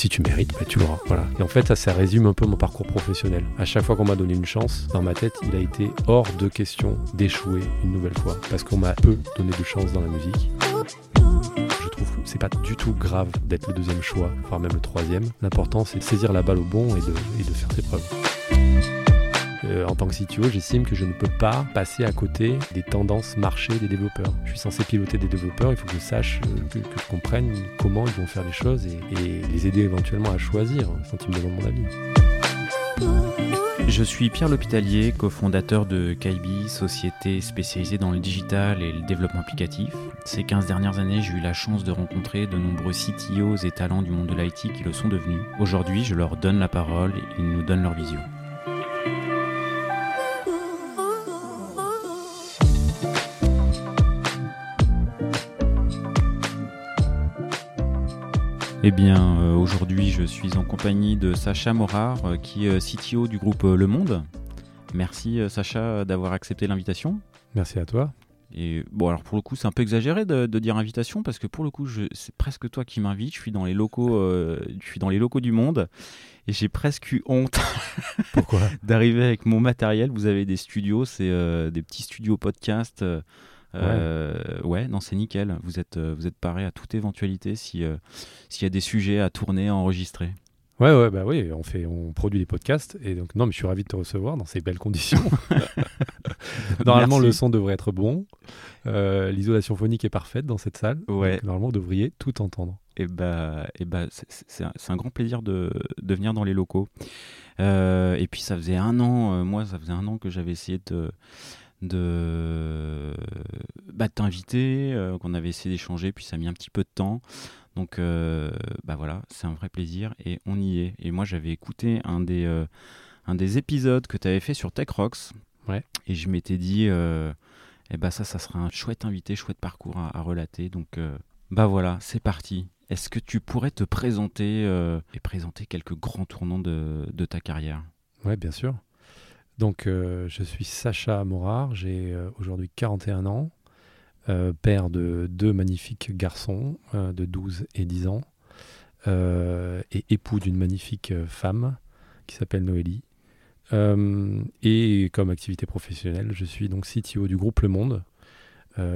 si tu mérites, bah, tu l'auras. Voilà. Et en fait, ça, ça résume un peu mon parcours professionnel. À chaque fois qu'on m'a donné une chance, dans ma tête, il a été hors de question d'échouer une nouvelle fois. Parce qu'on m'a peu donné de chance dans la musique. Je trouve que c'est pas du tout grave d'être le deuxième choix, voire même le troisième. L'important, c'est de saisir la balle au bon et de, et de faire ses preuves. Euh, en tant que CTO, j'estime que je ne peux pas passer à côté des tendances marché des développeurs. Je suis censé piloter des développeurs, il faut que je sache, euh, que, je comprenne comment ils vont faire les choses et, les aider éventuellement à choisir, sans qu'ils me demandent mon avis. Je suis Pierre L'Hôpitalier, cofondateur de Kaibi, société spécialisée dans le digital et le développement applicatif. Ces 15 dernières années, j'ai eu la chance de rencontrer de nombreux CTOs et talents du monde de l'IT qui le sont devenus. Aujourd'hui, je leur donne la parole et ils nous donnent leur vision. Eh bien, euh, aujourd'hui, je suis en compagnie de Sacha Morard, euh, qui est CTO du groupe euh, Le Monde. Merci Sacha d'avoir accepté l'invitation. Merci à toi. Et bon, alors pour le coup, c'est un peu exagéré de, de dire invitation parce que pour le coup, je- c'est presque toi qui m'invites. Je suis dans les locaux, euh, je suis dans les locaux du Monde et j'ai presque eu honte Pourquoi? d'arriver avec mon matériel. Vous avez des studios, c'est euh, des petits studios podcast. Euh, ouais, non, c'est nickel. Vous êtes, euh, vous êtes paré à toute éventualité si euh, s'il y a des sujets à tourner, à enregistrer. Ouais, ouais, bah oui, on, fait, on produit des podcasts. Et donc, non, mais je suis ravi de te recevoir dans ces belles conditions. normalement, Merci. le son devrait être bon. Euh, L'isolation phonique est parfaite dans cette salle. Ouais. Donc, normalement, vous devriez tout entendre. Et bah, et bah, c'est- un, grand plaisir de, de venir dans les locaux. Euh, et puis ça faisait un an, euh, moi ça faisait un an que j'avais essayé de de, bah, de t'inviter, euh, qu'on avait essayé d'échanger, puis ça a mis un petit peu de temps. Donc euh, bah voilà, c'est un vrai plaisir et on y est. Et moi j'avais écouté un des euh, un des épisodes que tu avais fait sur Tech Rocks. Ouais. Et je m'étais dit, eh bah ça, ça sera un chouette invité, chouette parcours à, à relater. Donc bah voilà, c'est parti. Est-ce que tu pourrais te présenter et présenter quelques grands tournants de, de ta carrière? Ouais, bien sûr. Donc, euh, je suis Sacha Morard, j'ai euh, aujourd'hui 41 ans, euh, père de deux magnifiques garçons de 12 et 10 ans, et époux d'une magnifique femme qui s'appelle Noélie. Et comme activité professionnelle, je suis donc CTO du groupe Le Monde.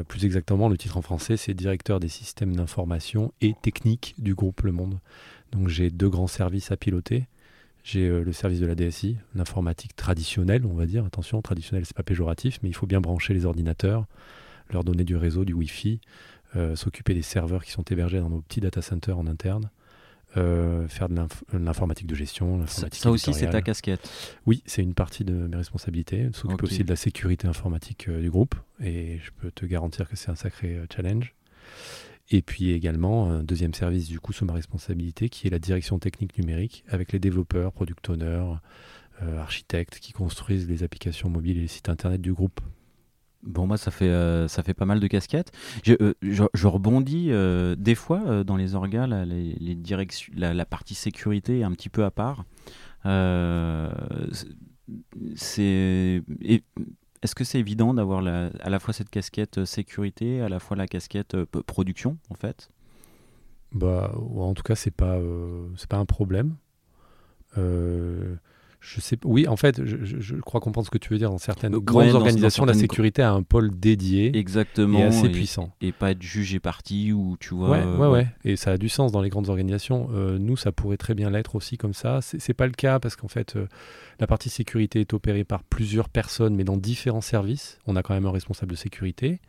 Plus exactement, le titre en français, c'est directeur des systèmes d'information et technique du groupe Le Monde. Donc j'ai deux grands services à piloter. J'ai euh, le service de la DSI, l'informatique traditionnelle, on va dire. Attention, traditionnel, c'est pas péjoratif, mais il faut bien brancher les ordinateurs, leur donner du réseau, du Wi-Fi, euh, s'occuper des serveurs qui sont hébergés dans nos petits data centers en interne, euh, faire de l'inf- de l'informatique de gestion, Ça, l'informatique ça aussi, c'est ta casquette. Oui, c'est une partie de mes responsabilités. S'occuper Ok. aussi de la sécurité informatique euh, du groupe. Et je peux te garantir que c'est un sacré challenge. Et puis également, un deuxième service du coup sous ma responsabilité, qui est la direction technique numérique, avec les développeurs, product owners, euh, architectes qui construisent les applications mobiles et les sites internet du groupe. Bon, moi, ça fait, euh, ça fait pas mal de casquettes. Je, euh, rebondis des fois dans les orgas, les, directions, la, la partie sécurité est un petit peu à part. C'est, est-ce que c'est évident d'avoir à la fois cette casquette euh, sécurité, à la fois la casquette euh, production, en fait? Bah, en tout cas, c'est pas, euh, pas un problème. Je sais, oui, en fait, je, je- je crois comprendre ce que tu veux dire. Dans certaines Ouais, grandes dans organisations, la certaines- sécurité a un pôle dédié Exactement. et assez et, puissant. et pas être jugé parti ou tu vois. Ouais, euh, ouais, ouais. Et ça a du sens dans les grandes organisations. Euh, nous, ça pourrait très bien l'être aussi comme ça. C'est pas le cas parce qu'en fait, euh, la partie sécurité est opérée par plusieurs personnes, mais dans différents services. On a quand même un responsable de sécurité,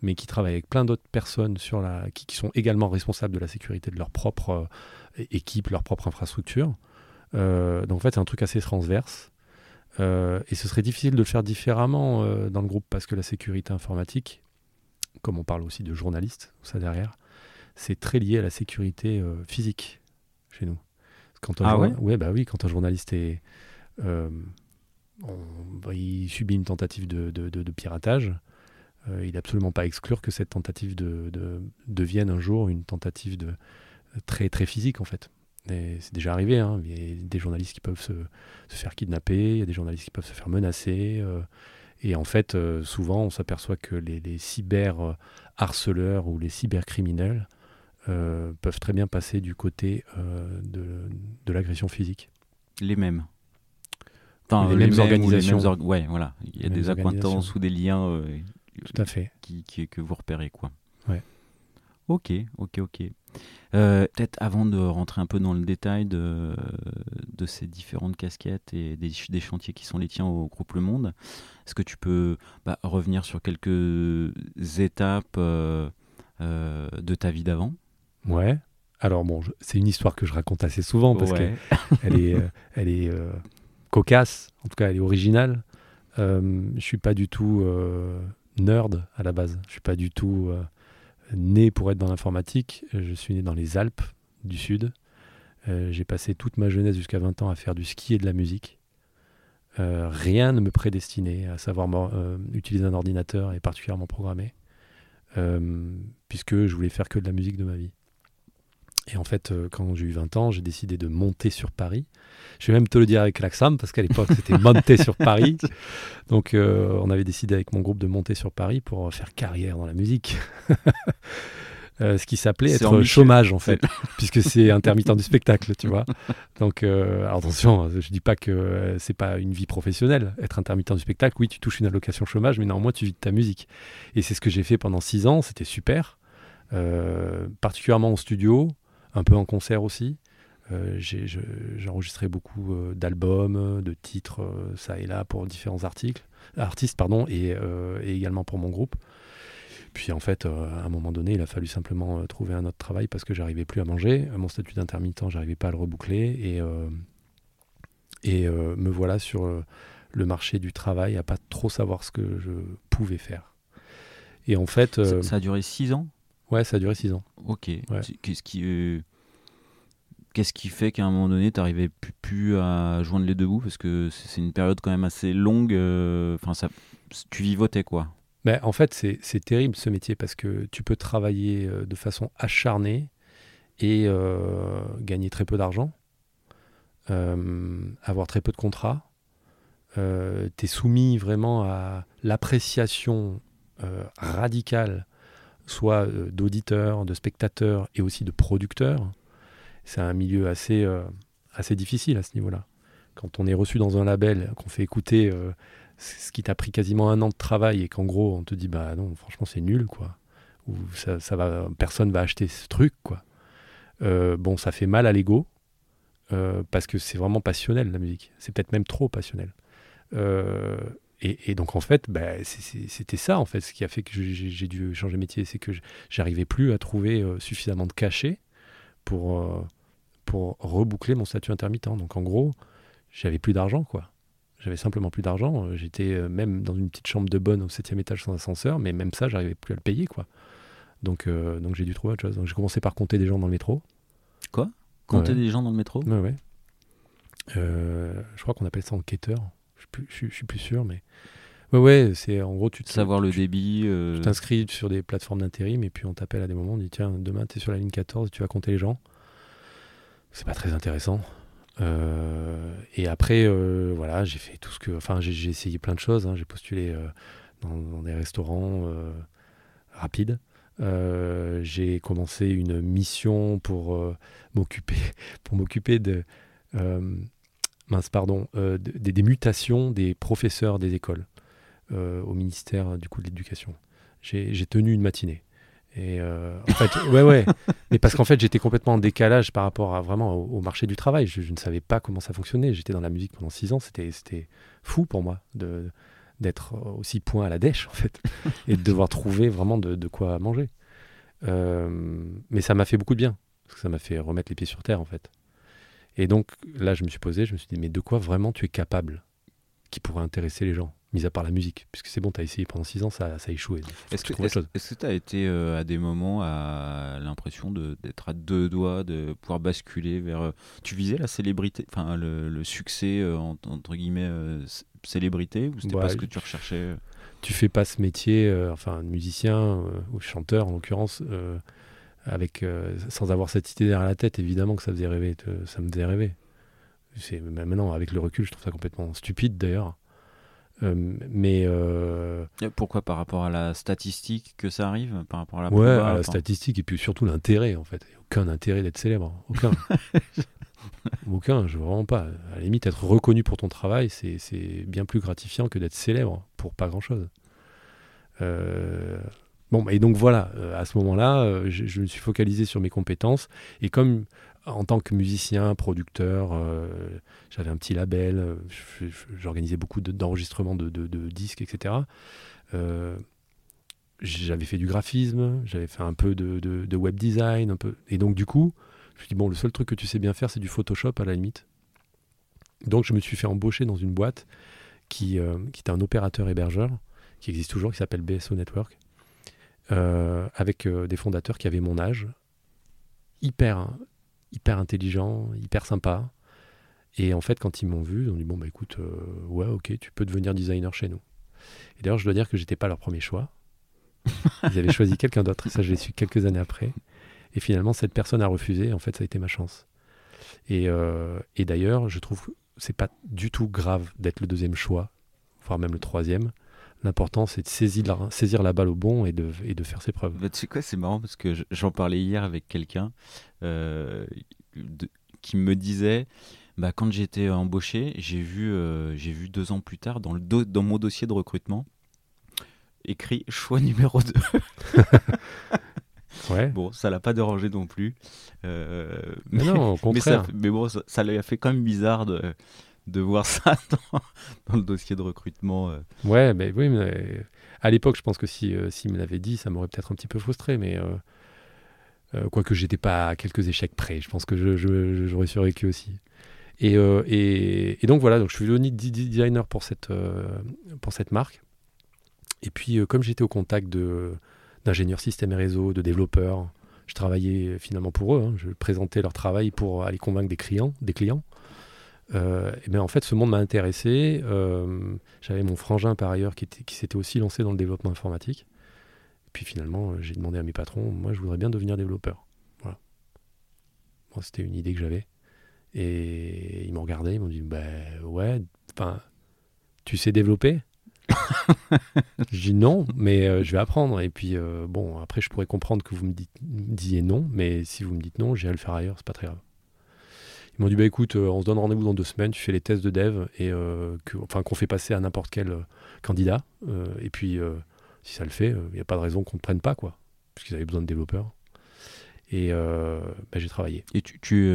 mais qui travaille avec plein d'autres personnes sur la, qui, qui sont également responsables de la sécurité de leur propre euh, équipe, leur propre infrastructure. Euh, donc en fait, c'est un truc assez transverse. Euh, et ce serait difficile de le faire différemment euh, dans le groupe parce que la sécurité informatique, comme on parle aussi de journalistes, ça derrière, c'est très lié à la sécurité physique chez nous. Quand Ah journa- ouais? bah oui, quand un journaliste est, euh, on- il subit une tentative de, de- de- de piratage, euh, il n'est absolument pas à exclure que cette tentative de, de- devienne un jour une tentative de très très physique en fait. C'est déjà arrivé, hein. il y a des journalistes qui peuvent se, se faire kidnapper, il y a des journalistes qui peuvent se faire menacer. euh, et en fait, euh, souvent, on s'aperçoit que les, les cyber euh, ou les cybercriminels peuvent très bien passer du côté de, de l'agression physique. Les mêmes. Enfin, les, mêmes organisations. Ouais, voilà. Il y a des acquaintances ou des liens. Tout à fait. Qui, qui, que vous repérez, quoi. Ouais. Ok, ok, ok. Euh, peut-être avant de rentrer un peu dans le détail de, de ces différentes casquettes et des, des, chantiers qui sont les tiens au groupe Le Monde, est-ce que tu peux bah, revenir sur quelques étapes euh, euh, de ta vie d'avant? Ouais. Alors bon, c'est une histoire que je raconte assez souvent parce qu'elle est, elle est cocasse, en tout cas elle est originale. je suis pas du tout nerd à la base. Je suis pas du tout né pour être dans l'informatique. Je suis né dans les Alpes du Sud. Euh, j'ai passé toute ma jeunesse jusqu'à 20 ans à faire du ski et de la musique. Euh, rien ne me prédestinait à savoir euh, utiliser un ordinateur et particulièrement programmer, puisque je voulais faire que de la musique de ma vie. Et en fait, quand j'ai eu 20 ans, j'ai décidé de monter sur Paris. Je vais même te le dire avec l'accent, parce qu'à l'époque, c'était monter sur Paris. Donc, on avait décidé avec mon groupe de monter sur Paris pour faire carrière dans la musique. Euh, ce qui s'appelait être chômage en fait, puisque c'est intermittent du spectacle, tu vois. Donc euh, attention, je dis pas que euh, c'est pas une vie professionnelle, être intermittent du spectacle. Oui, tu touches une allocation chômage, mais néanmoins tu vis de ta musique. Et c'est ce que j'ai fait pendant six ans, c'était super, particulièrement en studio, un peu en concert aussi. J'ai enregistré beaucoup d'albums, de titres, ça et là pour différents articles, artistes pardon, et, et également pour mon groupe. Puis en fait, euh, à un moment donné, il a fallu simplement euh, trouver un autre travail parce que j'arrivais plus à manger. Mon statut d'intermittent, j'arrivais pas à le reboucler. Et, euh, et me voilà sur le marché du travail à pas trop savoir ce que je pouvais faire. Et en fait. Ça, a duré six ans? Ouais, ça a duré six ans. Ok. Qu'est-ce qui. Qu'est-ce qui fait qu'à un moment donné, tu n'arrivais plus, à joindre les deux bouts? Parce que c'est une période quand même assez longue. Enfin, ça, tu vivotais quoi? Mais en fait, c'est terrible ce métier parce que tu peux travailler euh, de façon acharnée et euh, gagner très peu d'argent, euh, avoir très peu de contrats. tu es soumis vraiment à l'appréciation radicale, soit d'auditeurs, de spectateurs et aussi de producteurs. C'est un milieu assez, assez difficile à ce niveau-là. Quand on est reçu dans un label, qu'on fait écouter ce qui t'a pris quasiment un an de travail et qu'en gros on te dit bah non franchement c'est nul quoi. Ou ça, ça, va personne va acheter ce truc quoi. Euh, bon ça fait mal à l'ego euh, parce que c'est vraiment passionnel la musique. C'est peut-être même trop passionnel. Euh, et, donc en fait bah, c'était ça en fait ce qui a fait que j'ai dû changer de métier. C'est que j'arrivais plus à trouver suffisamment de cachets pour pour reboucler mon statut intermittent donc en gros j'avais plus d'argent quoi j'avais simplement plus d'argent. Euh, j'étais euh, même dans une petite chambre de bonne au septième étage sans ascenseur, mais même ça, j'arrivais plus à le payer, quoi. Donc, euh, donc j'ai dû trouver autre chose. Donc j'ai commencé par compter des gens dans le métro. Quoi? Compter des gens dans le métro? Ouais, ouais. je crois qu'on appelle ça enquêteur. Je suis, suis, plus sûr, mais. Ouais, ouais, c'est en gros, tu te, Savoir le débit. Tu t'inscris sur des plateformes d'intérim et puis on t'appelle à des moments, on dit tiens, demain tu es sur la ligne 14, tu vas compter les gens. C'est pas très intéressant. Euh, et après, euh, voilà, j'ai fait tout ce que. Enfin, j'ai essayé plein de choses. Hein. J'ai postulé euh, dans, des restaurants rapides. j'ai commencé une mission pour m'occuper m'occuper de pardon des, mutations des professeurs des écoles au ministère du coup de l'éducation. J'ai tenu une matinée. Et euh, ouais, ouais. Mais parce qu'en fait, j'étais complètement en décalage par rapport vraiment au, marché du travail. Je, ne savais pas comment ça fonctionnait. J'étais dans la musique pendant six ans. C'était, fou pour moi d'être aussi point à la dèche, en fait, et de devoir trouver vraiment de, de quoi manger. Euh, mais ça m'a fait beaucoup de bien. Parce que ça m'a fait remettre les pieds sur terre, en fait. Et donc, là, je me suis posé, je me suis dit, mais de quoi vraiment tu es capable qui pourrait intéresser les gens? Mis à part la musique, puisque c'est bon, tu as essayé pendant 6 ans, ça, ça a échoué. Est-ce que tu as été euh, à des moments à l'impression d'être à deux doigts, de pouvoir basculer vers... Euh, tu visais la célébrité, enfin le, succès, euh, entre guillemets, célébrité, ou c'était pas ce que tu recherchais Tu fais pas ce métier, enfin musicien, ou chanteur en l'occurrence, avec sans avoir cette idée derrière la tête, évidemment que ça faisait rêver, ça me faisait rêver. Maintenant, avec le recul, je trouve ça complètement stupide d'ailleurs. Mais pourquoi par rapport à la statistique que ça arrive, par rapport à la ouais, à la statistique et puis surtout l'intérêt en fait. Aucun intérêt d'être célèbre, aucun. aucun, je veux vraiment pas. À la limite, être reconnu pour ton travail, c'est bien plus gratifiant que d'être célèbre pour pas grand chose. Euh, bon, et donc voilà, euh, à ce moment-là, euh, je, me suis focalisé sur mes compétences. Et comme en tant que musicien, producteur, j'avais un petit label, j'organisais beaucoup d'enregistrements de, disques, etc. j'avais fait du graphisme, j'avais fait un peu de, web design, un peu. Et donc du coup, je me suis dit, bon, le seul truc que tu sais bien faire, c'est du Photoshop à la limite. Donc je me suis fait embaucher dans une boîte qui, qui était un opérateur hébergeur qui existe toujours, qui s'appelle BSO Network, euh, avec euh, des fondateurs qui avaient mon âge, hyper, hyper intelligents, hyper sympas. Et en fait, quand ils m'ont vu, ils ont dit Bon, bah écoute, euh, ouais, ok, tu peux devenir designer chez nous. Et d'ailleurs, je dois dire que j'étais pas leur premier choix. Ils avaient choisi quelqu'un d'autre, ça je l'ai su quelques années après. Et finalement, cette personne a refusé, en fait, ça a été ma chance. Et, et d'ailleurs, je trouve que c'est pas du tout grave d'être le deuxième choix, voire même le troisième. L'important, c'est de saisir la, saisir la balle au bon et de, et de faire ses preuves. Bah, tu sais quoi, c'est marrant parce que j'en parlais hier avec quelqu'un euh, qui me disait bah, quand j'étais embauché, j'ai vu, euh, j'ai vu deux ans plus tard dans, le dans mon dossier de recrutement écrit choix numéro 2. ouais. Bon, ça l'a pas dérangé non plus. Euh, mais, non, au contraire. Mais, bon, ça, ça lui a fait quand même bizarre de, de voir ça dans, le dossier de recrutement. Euh. Ouais, mais oui, mais à l'époque, je pense que si euh, s'il me l'avait dit, ça m'aurait peut-être un petit peu frustré, mais euh, quoique j'étais pas à quelques échecs près, je pense que j'aurais survécu aussi. Et, et, donc voilà, donc je suis devenu designer pour cette, pour cette marque. Et puis, comme j'étais au contact d'ingénieurs système et réseau, de développeurs, je travaillais finalement pour eux. Hein. je présentais leur travail pour aller convaincre des clients. Des clients. Euh, et bien en fait, ce monde m'a intéressé. Euh, j'avais mon frangin par ailleurs qui, qui s'était aussi lancé dans le développement informatique. Et puis finalement, euh, j'ai demandé à mes patrons, moi je voudrais bien devenir développeur. Voilà. C'était une idée que j'avais. Et ils m'ont regardé, ils m'ont dit, bah ouais, enfin, tu sais développer? Je dis non, mais je vais apprendre. Et puis bon, après je pourrais comprendre que vous me, dites, disiez non, mais si vous me dites non, j'irai le faire ailleurs, c'est pas très grave. Ils m'ont dit bah écoute, euh, on se donne rendez-vous dans deux semaines, tu fais les tests de dev et euh, que, enfin qu'on fait passer à n'importe quel euh, candidat. et puis si ça le fait, il n'y a pas de raison qu'on ne prenne pas quoi, puisqu'ils avaient besoin de développeurs. Et bah, j'ai travaillé. Et tu, tu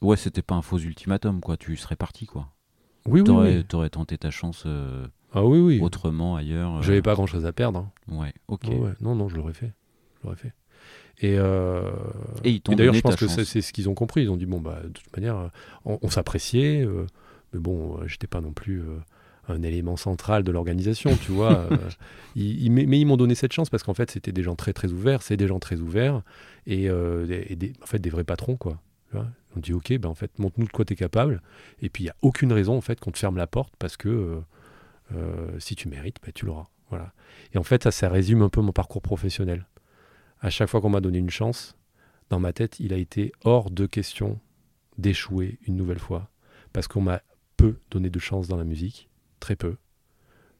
ouais, c'était pas un faux ultimatum quoi, tu serais parti quoi. Oui, oui. T'aurais tenté ta chance. ah oui, oui. Autrement ailleurs. J'avais pas grand chose à perdre. Hein. Ouais, ok. Non, non, je l'aurais fait. Je l'aurais fait. Et, euh, et, d'ailleurs, je pense que c'est ce qu'ils ont compris. Ils ont dit bon, bah, de toute manière, on, s'appréciait, euh, mais bon, euh, j'étais pas non plus un élément central de l'organisation, tu vois. ils, mais, ils m'ont donné cette chance parce qu'en fait, c'était des gens très très ouverts, c'est des gens très ouverts et, des, en fait des vrais patrons, quoi. on dit ok, ben en fait, montre-nous de quoi tu es capable. Et puis il y a aucune raison en fait qu'on te ferme la porte parce que si tu mérites, ben, tu l'auras. Voilà. Et en fait, ça, ça résume un peu mon parcours professionnel à chaque fois qu'on m'a donné une chance, dans ma tête, il a été hors de question d'échouer une nouvelle fois. Parce qu'on m'a peu donné de chance dans la musique, très peu.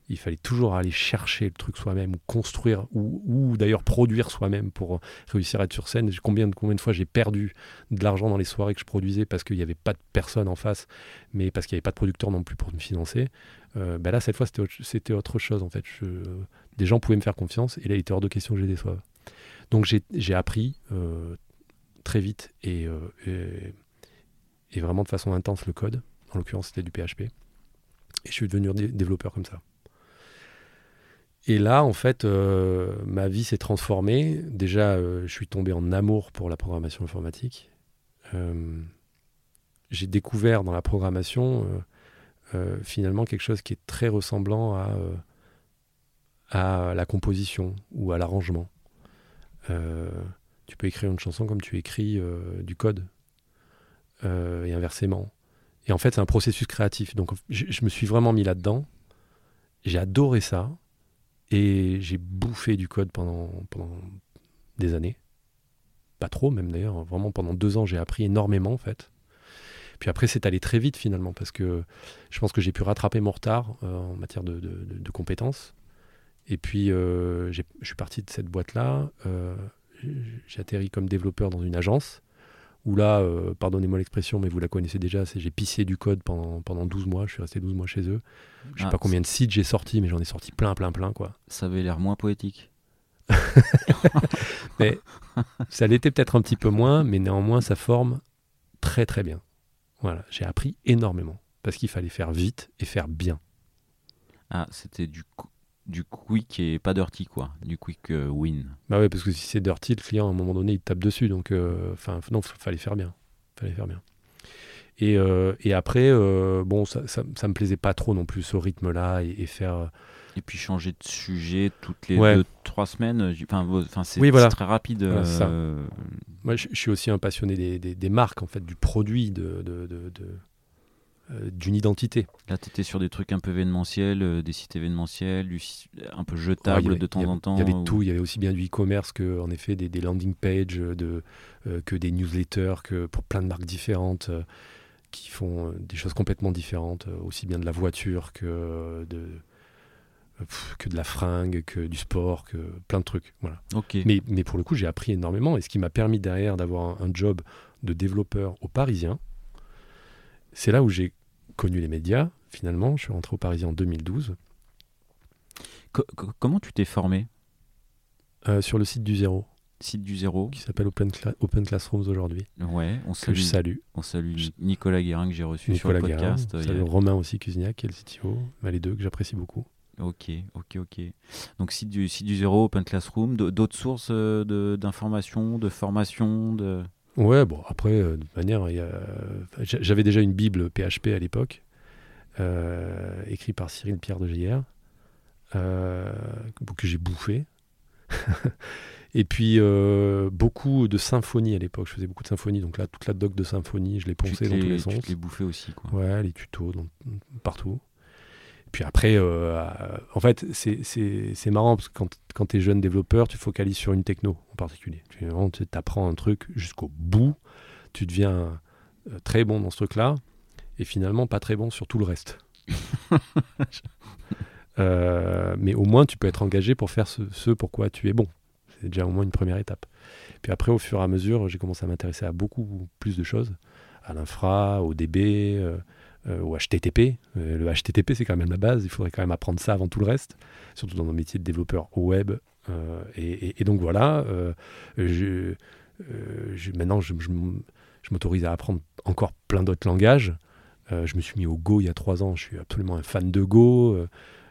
Il fallait toujours aller chercher le truc soi-même, ou construire, ou, d'ailleurs produire soi-même pour réussir à être sur scène. Combien de, combien de fois j'ai perdu de l'argent dans les soirées que je produisais parce qu'il n'y avait pas de personne en face, mais parce qu'il n'y avait pas de producteur non plus pour me financer. Euh, ben là, cette fois, c'était autre, chose en fait. des gens pouvaient me faire confiance, et là, il était hors de question que je les déçoive. Donc j'ai appris euh, très vite euh, et, vraiment de façon intense le code. En l'occurrence, c'était du PHP. Et je suis devenu développeur comme ça. Et là, en fait, euh, ma vie s'est transformée. Déjà, je suis tombé en amour pour la programmation informatique. j'ai découvert dans la programmation finalement quelque chose qui est très ressemblant à la composition ou à l'arrangement. Euh, tu peux écrire une chanson comme tu écris euh, du code, euh, et inversement. Et en fait, c'est un processus créatif. Donc, je, me suis vraiment mis là-dedans. J'ai adoré ça. Et j'ai bouffé du code pendant, des années. Pas trop, même d'ailleurs. Vraiment, pendant deux ans, j'ai appris énormément, en fait. Puis après, c'est allé très vite finalement, parce que je pense que j'ai pu rattraper mon retard en matière de, compétences. Et puis, je suis parti de cette boîte-là. j'ai atterri comme développeur dans une agence où là, euh, pardonnez-moi l'expression, mais vous la connaissez déjà, c'est j'ai pissé du code pendant, pendant 12 mois, je suis resté 12 mois chez eux. Je sais ah, pas combien de sites j'ai sorti, mais j'en ai sorti plein, plein, plein, quoi. Ça avait l'air moins poétique. mais ça l'était peut-être un petit peu moins, mais néanmoins, ça forme très, très bien. Voilà, j'ai appris énormément, parce qu'il fallait faire vite et faire bien. Ah, c'était du coup du quick et pas dirty quoi, du quick euh, win. Bah ouais, parce que si c'est dirty, le client à un moment donné il tape dessus, donc euh, enfin non, fallait faire bien, fallait faire bien. Et, euh, et après, bon, ça, ça, ça, me plaisait pas trop non plus ce rythme-là et, faire. Et puis changer de sujet toutes les deux, trois semaines, enfin, c'est très rapide. Moi, je, suis aussi un passionné des, des, des, marques, en fait, du produit, de, de, de d'une identité. Là, tu étais sur des trucs un peu événementiels, euh, des sites événementiels, un peu jetables de temps en temps. Il y avait tout, il y avait aussi bien du e-commerce que, en effet, des, landing pages, de, euh, que des newsletters, que pour plein de marques différentes qui font des choses complètement différentes, aussi bien de la voiture que de, que de la fringue, que du sport, que plein de trucs. Voilà. Mais, mais pour le coup, j'ai appris énormément et ce qui m'a permis derrière d'avoir un, un job de développeur au Parisien, c'est là où j'ai connu les médias, finalement. Je suis rentré au Parisien en 2012. comment tu t'es formé? Euh, Sur le site du Zéro. Site du Zéro. Qui s'appelle Open, Open, Classrooms aujourd'hui. Ouais, on salue, je salue. On salue Nicolas Guérin que j'ai reçu sur le podcast. Guérin, salue Romain aussi Cusignac qui est le CTO. Bah, les deux que j'apprécie beaucoup. Ok, ok, ok. Donc site du, site du Zéro, Open Classroom. D'autres sources euh, d'informations, de, de formation de... Ouais, bon, après, euh, de toute manière, j'avais déjà une Bible PHP à l'époque, euh, écrite par Cyril Pierre de GR, euh, que j'ai bouffé. Et puis, beaucoup de symphonies à l'époque. Je faisais beaucoup de symphonies, donc là, toute la doc de symphonie, je l'ai poncée dans tous les sens. Tu l'ai bouffé aussi, quoi. Ouais, les tutos, partout. Puis après, euh, en fait, c'est marrant parce que quand, quand tu es jeune développeur, tu focalises sur une techno en particulier. Tu apprends un truc jusqu'au bout, tu deviens euh, très bon dans ce truc-là, et finalement pas très bon sur tout le reste. Euh, mais au moins, tu peux être engagé pour faire ce, ce pourquoi tu es bon. C'est déjà au moins une première étape. Puis après, au fur et à mesure, j'ai commencé à m'intéresser à beaucoup plus de choses, à l'infra, au DB euh, au HTTP. Euh, le HTTP, c'est quand même la base. Il faudrait quand même apprendre ça avant tout le reste, surtout dans nos métiers de développeur web. Euh, et, donc voilà, je, maintenant, je, m'autorise à apprendre encore plein d'autres langages. je me suis mis au Go il y a trois ans. Je suis absolument un fan de Go.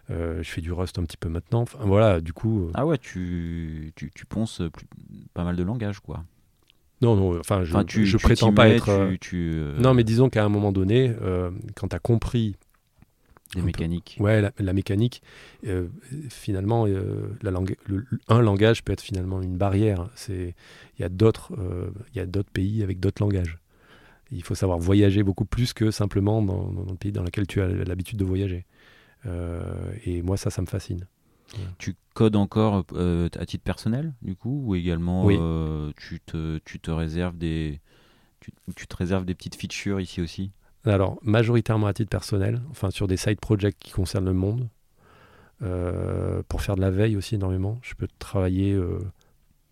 je fais du Rust un petit peu maintenant. Enfin, voilà, du coup. Ah ouais, tu, tu, tu ponces pas mal de langages, quoi. Non, non, enfin, je, je prétends pas être. Euh, euh, non, mais disons qu'à un moment donné, euh, quand tu as compris. Les mécaniques. ouais, la, mécanique, finalement, la langue, un langage peut être finalement une barrière. Il y a d'autres pays avec d'autres langages. Il faut savoir voyager beaucoup plus que simplement dans, dans le pays dans lequel tu as l'habitude de voyager. et moi, ça, ça me fascine. Tu codes encore euh, à titre personnel, du coup, ou également euh, tu, te, tu, te réserves des, tu, te réserves des petites features ici aussi? Alors, majoritairement à titre personnel, enfin sur des side projects qui concernent le monde. Euh, pour faire de la veille aussi énormément. Je peux travailler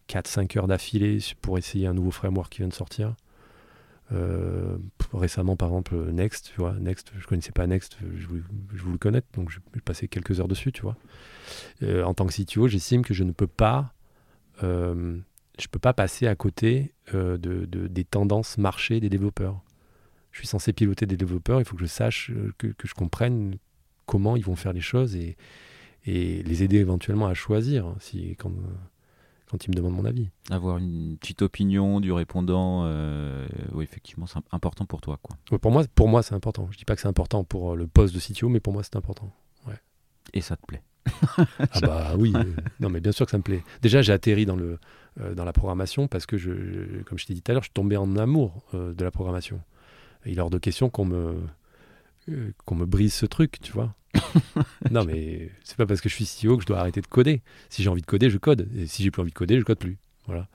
4-5 heures d'affilée pour essayer un nouveau framework qui vient de sortir. Euh, récemment, par exemple, Next, tu vois, Next, je connaissais pas Next, je je voulais connaître, donc je vais passer quelques heures dessus, tu vois. Euh, en tant que CTO, j'estime que je ne peux pas, euh, je peux pas passer à côté de, de, des tendances marché des développeurs. Je suis censé piloter des développeurs, il faut que je sache, que, je comprenne comment ils vont faire les choses et, les aider éventuellement à choisir. Quand il me demande mon avis. Avoir une petite opinion du répondant, euh, oui, effectivement, c'est important pour toi. Quoi. pour moi, pour moi c'est important. Je dis pas que c'est important pour euh, le poste de CTO, mais pour moi, c'est important. Ouais. Et ça te plaît Ah bah oui, euh, non mais bien sûr que ça me plaît. Déjà, j'ai atterri dans, le, dans la programmation parce que, je, comme je t'ai dit tout à l'heure, je suis tombé en amour de la programmation. il est hors de question qu'on me, qu'on me brise ce truc, tu vois. non, mais c'est pas parce que je suis CEO que je dois arrêter de coder. Si j'ai envie de coder, je code. Et si j'ai plus envie de coder, je code plus. Voilà.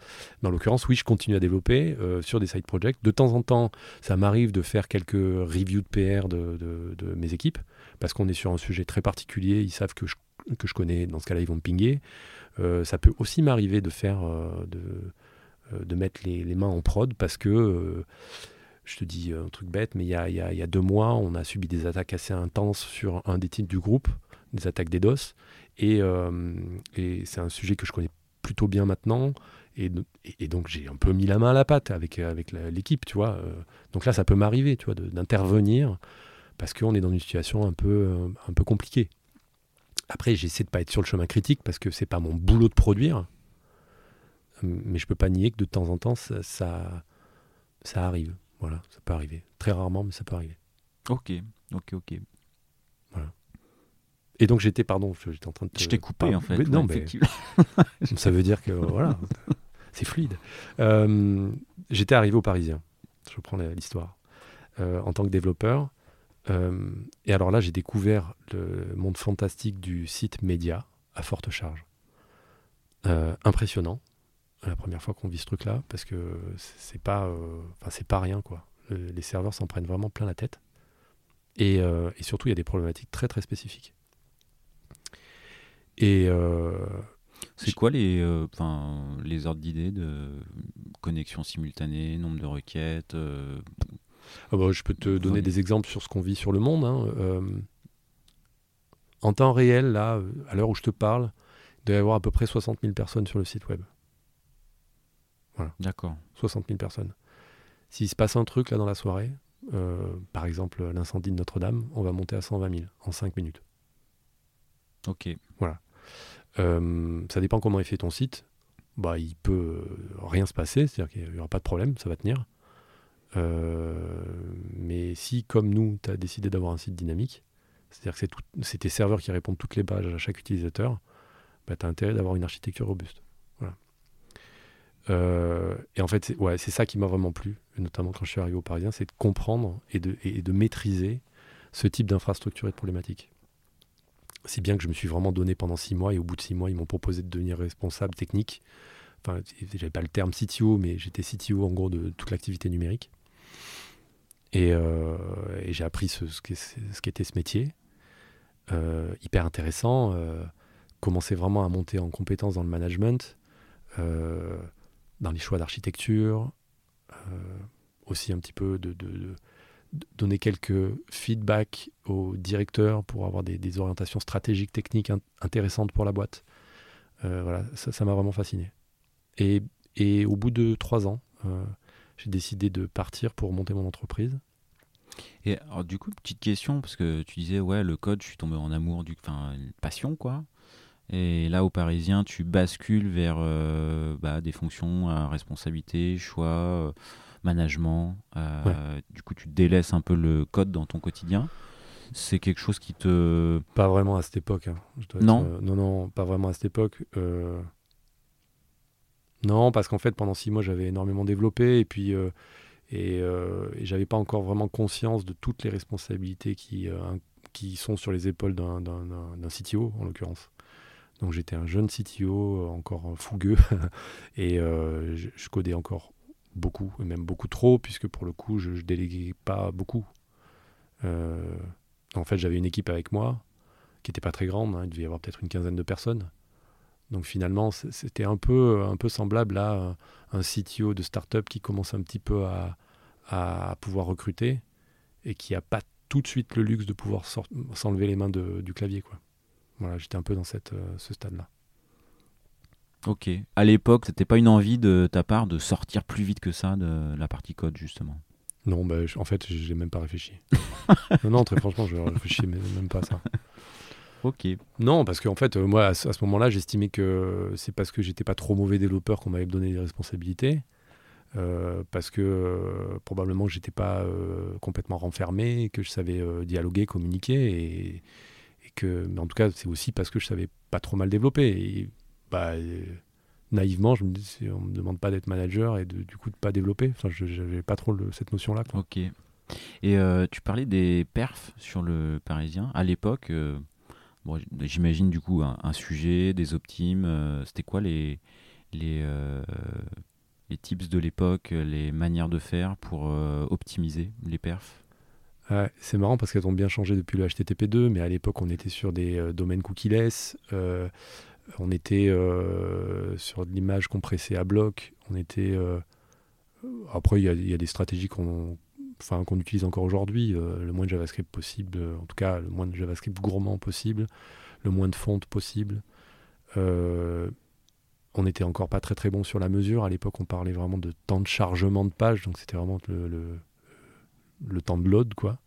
Mais en l'occurrence, oui, je continue à développer sur des side projects. De temps en temps, ça m'arrive de faire quelques reviews de PR de, de mes équipes, parce qu'on est sur un sujet très particulier. Ils savent que je, que je connais. Dans ce cas-là, ils vont me pinguer. ça peut aussi m'arriver de faire de euh, de mettre les, mains en prod parce que, euh, je te dis un truc bête, mais il y a, deux mois, on a subi des attaques assez intenses sur un des types du groupe, des attaques DDoS. Et, euh, et c'est un sujet que je connais plutôt bien maintenant. Et, donc j'ai un peu mis la main à la pâte avec, avec l'équipe, tu vois. Donc là, ça peut m'arriver, tu vois, d'intervenir parce qu'on est dans une situation un peu, un peu compliquée. Après, j'essaie de pas être sur le chemin critique parce que c'est pas mon boulot de produire mais je peux pas nier que de temps en temps, ça, ça, arrive. Voilà, ça peut arriver. Très rarement, mais ça peut arriver. Ok, ok, ok. Voilà. Et donc j'étais, pardon, j'étais en train de. Je t'ai coupé en fait. non, mais ça veut dire que voilà, c'est fluide. Euh, j'étais arrivé au Parisien. Je reprends l'histoire. Euh, en tant que développeur. Euh, et alors là, j'ai découvert le monde fantastique du site média à forte charge. impressionnant la première fois qu'on vit ce truc-là, parce que c'est pas, euh, enfin c'est pas rien quoi. les serveurs s'en prennent vraiment plein la tête. Et, euh, et surtout, il y a des problématiques très très spécifiques. Et euh, c'est quoi les, enfin les ordres d'idées de connexion simultanée, nombre de requêtes ah bah, Je peux te donner des exemples sur ce qu'on vit sur le monde. Hein. en temps réel, là, à l'heure où je te parle, il doit y avoir à peu près 60 000 personnes sur le site web. Voilà. D'accord. 60 000 personnes. S'il se passe un truc là dans la soirée, euh, par exemple l'incendie de Notre-Dame, on va monter à 120 000 en 5 minutes. Ok. Voilà. Euh, ça dépend comment est fait ton site. Bah, il peut rien se passer, c'est-à-dire qu'il n'y aura pas de problème, ça va tenir. Euh, mais si, comme nous, tu as décidé d'avoir un site dynamique, c'est-à-dire que c'est tes serveurs qui répondent toutes les pages à chaque utilisateur, bah, tu as intérêt d'avoir une architecture robuste. Euh, et en fait, c'est ça qui m'a vraiment plu, notamment quand je suis arrivé au Parisien, c'est de comprendre et de, maîtriser ce type d'infrastructure et de problématique. Si bien que je me suis vraiment donné pendant six mois, et au bout de six mois, ils m'ont proposé de devenir responsable technique. Enfin, j'avais pas le terme CTO, mais j'étais CTO en gros de toute l'activité numérique. Et, euh, j'ai appris ce, qu'était ce métier. Euh, hyper intéressant. commencer vraiment à monter en compétences dans le management. Dans les choix d'architecture, euh, aussi un petit peu de, donner quelques feedbacks aux directeurs pour avoir des, orientations stratégiques, techniques intéressantes pour la boîte. Euh, voilà, ça m'a vraiment fasciné. Et, et, au bout de trois ans, euh, j'ai décidé de partir pour monter mon entreprise. Et alors, du coup, petite question, parce que tu disais, ouais, le code, je suis tombé en amour, du, enfin, passion, quoi. Et là, au Parisien, tu bascules vers euh, bah, des fonctions à responsabilité, choix, euh, management. Euh, du coup, tu délaisses un peu le code dans ton quotidien. C'est quelque chose qui te... Pas vraiment à cette époque. Hein. non Non, non, pas vraiment à cette époque. Non, parce qu'en fait, pendant six mois, j'avais énormément développé et puis... et, et j'avais pas encore vraiment conscience de toutes les responsabilités qui, qui sont sur les épaules d'un CTO, en l'occurrence. Donc j'étais un jeune CTO, encore fougueux, et euh, je, codais encore beaucoup, et même beaucoup trop, puisque pour le coup, je, ne déléguais pas beaucoup. Euh, en fait, j'avais une équipe avec moi, qui n'était pas très grande, hein, il devait y avoir peut-être une quinzaine de personnes. Donc finalement, c'était un peu, un peu semblable à un CTO de start-up qui commence un petit peu à, à pouvoir recruter et qui n'a pas tout de suite le luxe de pouvoir s'enlever les mains du clavier. Quoi. Voilà, j'étais un peu dans cette, euh, ce stade-là. Ok. À l'époque, c'était pas une envie de ta part de sortir plus vite que ça de la partie code, justement? Non, bah, en fait, j'ai même pas réfléchi. non, non, très franchement, je réfléchis même pas à ça. Ok. Non, parce qu'en fait, euh, moi, à, ce moment-là, j'estimais que c'est parce que j'étais pas trop mauvais développeur qu'on m'avait donné des responsabilités. Euh, parce que probablement que j'étais pas complètement renfermé, que je savais dialoguer, communiquer et, mais en tout cas, c'est aussi parce que je savais pas trop mal développer. Et bah, euh, naïvement, je me dis, on me demande pas d'être manager et de, du coup de pas développer. Enfin, je n'avais pas trop cette notion-là. Ok. Et euh, tu parlais des perfs sur le Parisien. À l'époque, euh, bon, j'imagine du coup un, sujet, des optimes. C'était quoi les, les, les tips de l'époque, les manières de faire pour optimiser les perfs? C'est marrant parce qu'elles ont bien changé depuis le HTTP2, mais à l'époque on était sur des domaines cookieless, on était sur de l'image compressée à bloc, on était... après il y, a des stratégies qu'on utilise encore aujourd'hui, euh, le moins de JavaScript possible, euh, en tout cas le moins de JavaScript gourmand possible, le moins de fonte possible. Euh, on n'était encore pas très très bon sur la mesure. À l'époque, on parlait vraiment de temps de chargement de page, donc c'était vraiment le, le, temps de load, quoi.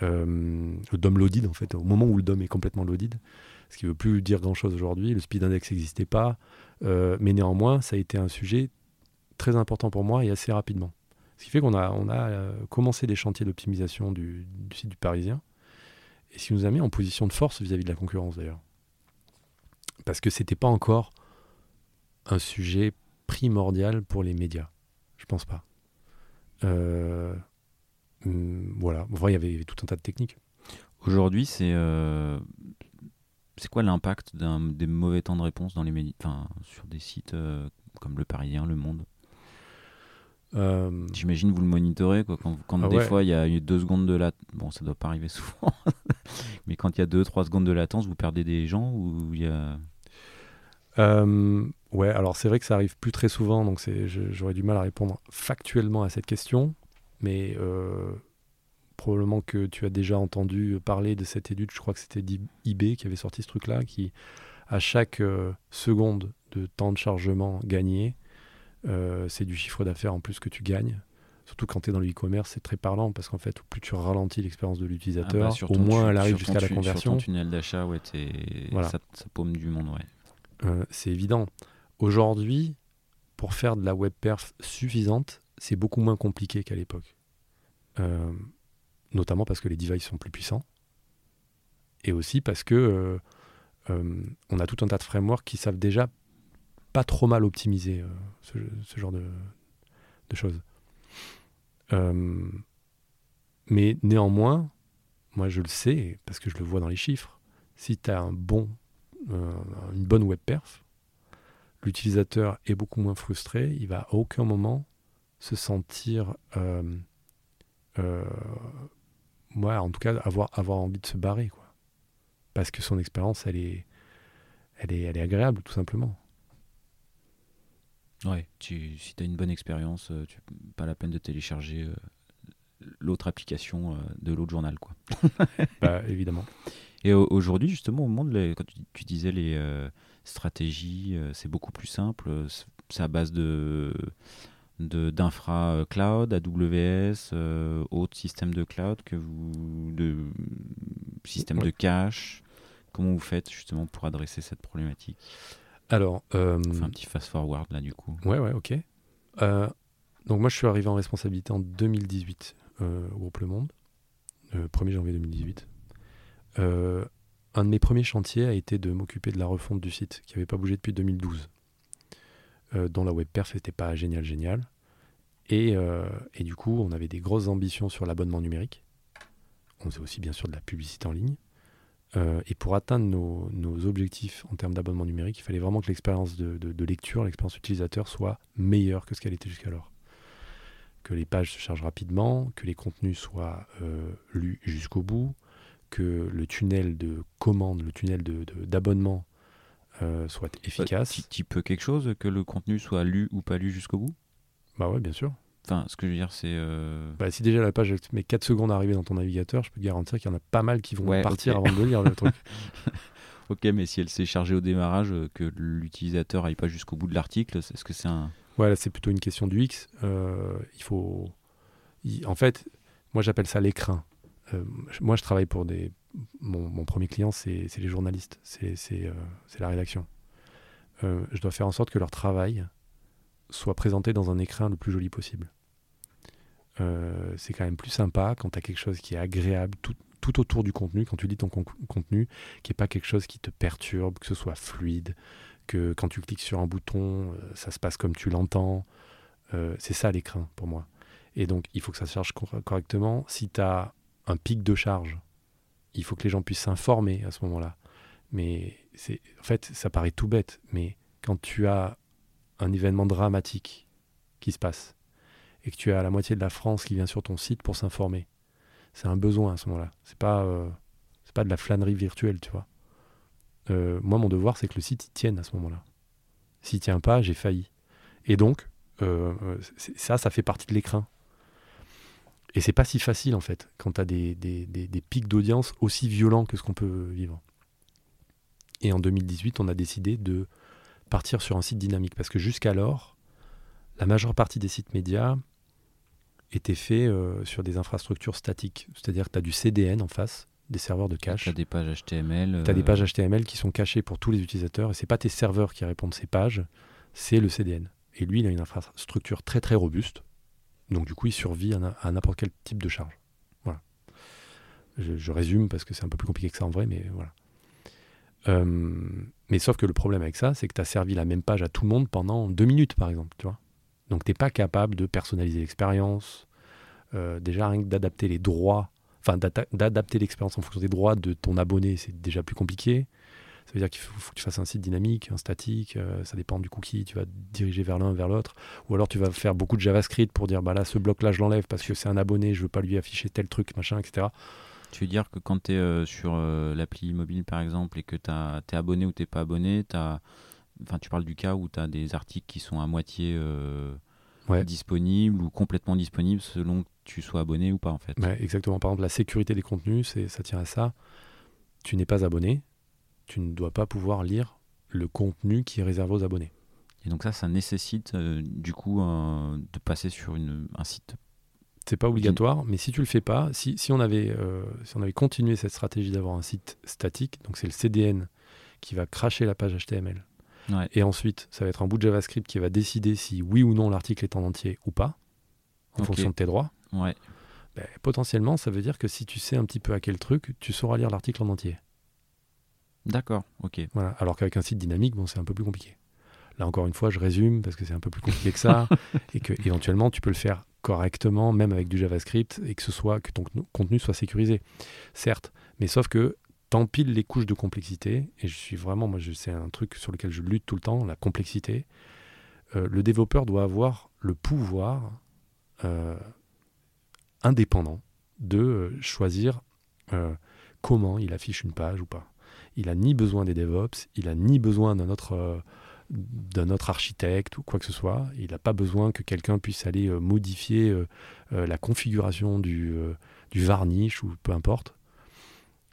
Le DOM loaded, en fait, au moment où le DOM est complètement loaded, ce qui ne veut plus dire grand chose aujourd'hui. Le speed index n'existait pas, mais néanmoins, ça a été un sujet très important pour moi et assez rapidement. Ce qui fait qu'on a, on a euh, commencé des chantiers d'optimisation du, site du Parisien, et ce qui nous a mis en position de force vis-à-vis de la concurrence d'ailleurs. Parce que c'était pas encore un sujet primordial pour les médias. Je pense pas. Euh, hum, voilà. il y avait tout un tas de techniques. Aujourd'hui, c'est euh, c'est quoi l'impact des mauvais temps de réponse dans les médias, sur des sites comme Le Parisien, Le Monde? Euh, J'imagine vous le monitorez quoi, quand, quand ah des fois il y a eu deux secondes de latence. Bon, ça doit pas arriver souvent, mais quand il y a deux trois secondes de latence, vous perdez des gens ou il y a. Euh, ouais, alors c'est vrai que ça arrive plus très souvent, donc j'aurais du mal à répondre factuellement à cette question, mais euh, probablement que tu as déjà entendu parler de cette étude, je crois que c'était eBay qui avait sorti ce truc-là, qui à chaque seconde de temps de chargement gagné, euh, c'est du chiffre d'affaires en plus que tu gagnes. Surtout quand tu es dans le e-commerce, c'est très parlant parce qu'en fait, plus tu ralentis l'expérience de l'utilisateur, ah bah, au moins elle arrive jusqu'à la conversion. Sur ton tunnel d'achat, ouais, ça, paume du monde. Ouais. Euh, c'est évident. Aujourd'hui, pour faire de la web perf suffisante, c'est beaucoup moins compliqué qu'à l'époque. Euh, notamment parce que les devices sont plus puissants. Et aussi parce que on a tout un tas de frameworks qui savent déjà pas trop mal optimisé, euh, ce, genre de, choses. Euh, mais néanmoins, moi je le sais, parce que je le vois dans les chiffres, si tu as un bon, euh, une bonne web perf, l'utilisateur est beaucoup moins frustré, il va à aucun moment se sentir, moi en tout cas, avoir, avoir envie de se barrer. Quoi. Parce que son expérience, elle est, elle, est, elle est agréable, tout simplement. Ouais, tu, si tu as une bonne expérience, euh, tu pas la peine de télécharger euh, l'autre application euh, de l'autre journal. Quoi. bah, évidemment. Et aujourd'hui, justement, au monde, quand tu, disais les stratégies, c'est beaucoup plus simple. C'est à base de d'infra cloud, AWS, autres systèmes de cloud que vous de système de cache. Comment vous faites justement pour adresser cette problématique? Alors. Euh, un petit fast-forward là, du coup. Ouais, ouais, ok. Euh, donc, moi, je suis arrivé en responsabilité en 2018 euh, au groupe Le Monde, 1er janvier 2018. un de mes premiers chantiers a été de m'occuper de la refonte du site qui n'avait pas bougé depuis 2012, dont la web perf n'était pas génial, génial. Et, et, du coup, on avait des grosses ambitions sur l'abonnement numérique. On faisait aussi bien sûr de la publicité en ligne. Euh, et pour atteindre nos, objectifs en termes d'abonnement numérique, il fallait vraiment que l'expérience de, lecture, l'expérience utilisateur soit meilleure que ce qu'elle était jusqu'alors. Que les pages se chargent rapidement, que les contenus soient euh, lus jusqu'au bout, que le tunnel de commande, le tunnel d'abonnement euh, soit efficace. Tu peux quelque chose, que le contenu soit lu ou pas lu jusqu'au bout? Bah ouais, bien sûr. Enfin, ce que je veux dire, c'est. Euh, bah, si déjà la page met 4 secondes à arriver dans ton navigateur, je peux te garantir qu'il y en a pas mal qui vont partir avant de lire le truc. ok, mais si elle s'est chargée au démarrage, euh, que l'utilisateur aille pas jusqu'au bout de l'article, est-ce que c'est un. Ouais, c'est plutôt une question du X. Euh, il faut. En fait, moi j'appelle ça l'écrin. moi je travaille pour des. Mon, premier client, c'est les journalistes, c'est la rédaction. je dois faire en sorte que leur travail soit présenté dans un écrin le plus joli possible. Euh, c'est quand même plus sympa quand tu as quelque chose qui est agréable tout, autour du contenu, quand tu lis ton contenu, qui n'est pas quelque chose qui te perturbe, que ce soit fluide, que quand tu cliques sur un bouton, euh, ça se passe comme tu l'entends. Euh, c'est ça l'écran pour moi. Et donc, il faut que ça se charge correctement. Si tu as un pic de charge, il faut que les gens puissent s'informer à ce moment-là. Mais c'est, en fait, ça paraît tout bête, mais quand tu as un événement dramatique qui se passe et que tu as la moitié de la France qui vient sur ton site pour s'informer, c'est un besoin à ce moment-là. C'est pas, euh, pas de la flânerie virtuelle, tu vois. Euh, moi, mon devoir, c'est que le site tienne à ce moment-là. S'il tient pas, j'ai failli. Et donc, euh, ça, ça fait partie de l'écrin. Et c'est pas si facile en fait quand tu as des, des, des, pics d'audience aussi violents que ce qu'on peut vivre. Et en 2018, on a décidé de partir sur un site dynamique parce que jusqu'alors, la majeure partie des sites médias étaient faits euh, sur des infrastructures statiques. C'est-à-dire que tu as du CDN en face, des serveurs de cache. Tu as des pages HTML. Tu as des pages HTML qui sont cachées pour tous les utilisateurs et c'est pas tes serveurs qui répondent ces pages, c'est le CDN. Et lui, il a une infrastructure très très robuste. Donc du coup, il survit à, n'importe quel type de charge. Voilà. Je, résume parce que c'est un peu plus compliqué que ça en vrai, mais voilà. Euh, mais sauf que le problème avec ça, c'est que tu as servi la même page à tout le monde pendant deux minutes, par exemple. Tu Donc tu n'es pas capable de personnaliser l'expérience, euh, déjà rien que d'adapter les droits, enfin d'adapter l'expérience en fonction des droits de ton abonné, c'est déjà plus compliqué. Ça veut dire qu'il faut, que tu fasses un site dynamique, un statique, euh, ça dépend du cookie, tu vas diriger vers l'un, vers l'autre. Ou alors tu vas faire beaucoup de JavaScript pour dire, bah là, ce bloc-là, je l'enlève parce que c'est un abonné, je veux pas lui afficher tel truc, machin, etc. Tu veux dire que quand tu es euh, sur euh, l'appli mobile, par exemple, et que tu es abonné ou tu pas abonné, as... Enfin, tu parles du cas où tu as des articles qui sont à moitié disponibles ou complètement disponibles selon que tu sois abonné ou pas, en fait. exactement. Par exemple, la sécurité des contenus, ça tient à ça. Tu n'es pas abonné, tu ne dois pas pouvoir lire le contenu qui est réservé aux abonnés. Et donc ça, ça nécessite euh, du coup de passer sur une, un site. C'est pas obligatoire, mais si tu le fais pas, si, si, on, avait, euh, si on avait continué cette stratégie d'avoir un site statique, donc c'est le CDN qui va cracher la page HTML, et ensuite ça va être un bout de JavaScript qui va décider si oui ou non l'article est en entier ou pas, en fonction de tes droits. Ouais. Ben, potentiellement, ça veut dire que si tu sais un petit peu à quel truc, tu sauras lire l'article en entier. D'accord, ok. Voilà. Alors qu'avec un site dynamique, bon, c'est un peu plus compliqué. Là, encore une fois, je résume parce que c'est un peu plus compliqué que ça et que éventuellement, tu peux le faire correctement, même avec du JavaScript, et que ce soit que ton contenu soit sécurisé. Certes, mais sauf que t'empiles les couches de complexité, et je suis vraiment, moi, c'est un truc sur lequel je lutte tout le temps, la complexité. Euh, le développeur doit avoir le pouvoir euh, indépendant de euh, choisir comment il affiche une page ou pas il a ni besoin des DevOps, il a ni besoin d'un autre, euh, d'un autre architecte ou quoi que ce soit. Il n'a pas besoin que quelqu'un puisse aller euh, modifier euh, la configuration du, du varnish ou peu importe.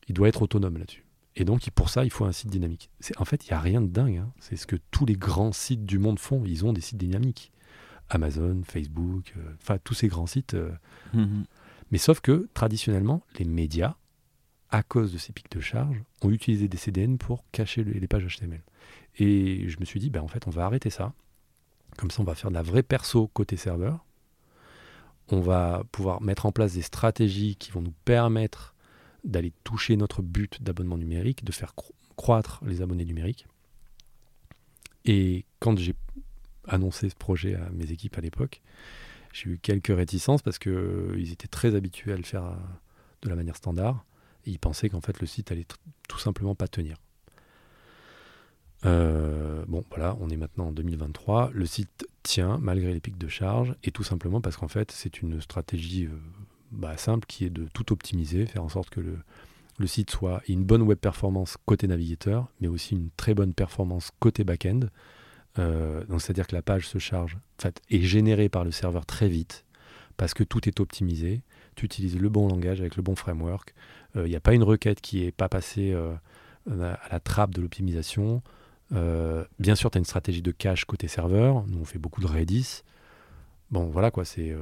Il doit être autonome là-dessus. Et donc, pour ça, il faut un site dynamique. En fait, il n'y a rien de dingue. Hein. C'est ce que tous les grands sites du monde font. Ils ont des sites dynamiques. Amazon, Facebook, enfin, tous ces grands sites. Mm-hmm. Mais sauf que, traditionnellement, les médias à cause de ces pics de charge, ont utilisé des CDN pour cacher les pages HTML. Et je me suis dit, ben, en fait, on va arrêter ça. Comme ça, on va faire de la vraie perso côté serveur. On va pouvoir mettre en place des stratégies qui vont nous permettre d'aller toucher notre but d'abonnement numérique, de faire croître les abonnés numériques. Et quand j'ai annoncé ce projet à mes équipes à l'époque, j'ai eu quelques réticences parce qu'ils euh, étaient très habitués à le faire euh, de la manière standard. Et ils pensaient qu'en fait le site allait tout simplement pas tenir. Euh, bon, voilà, on est maintenant en 2023. Le site tient malgré les pics de charge et tout simplement parce qu'en fait, c'est une stratégie euh, bah, simple qui est de tout optimiser, faire en sorte que le, site soit une bonne web performance côté navigateur, mais aussi une très bonne performance côté back-end. Euh, donc, c'est-à-dire que la page se charge, en fait, est générée par le serveur très vite parce que tout est optimisé. Tu utilises le bon langage avec le bon framework. Il euh, n'y a pas une requête qui n'est pas passée euh, à la trappe de l'optimisation. Euh, bien sûr, tu as une stratégie de cache côté serveur. Nous, on fait beaucoup de Redis. Bon, voilà quoi, c'est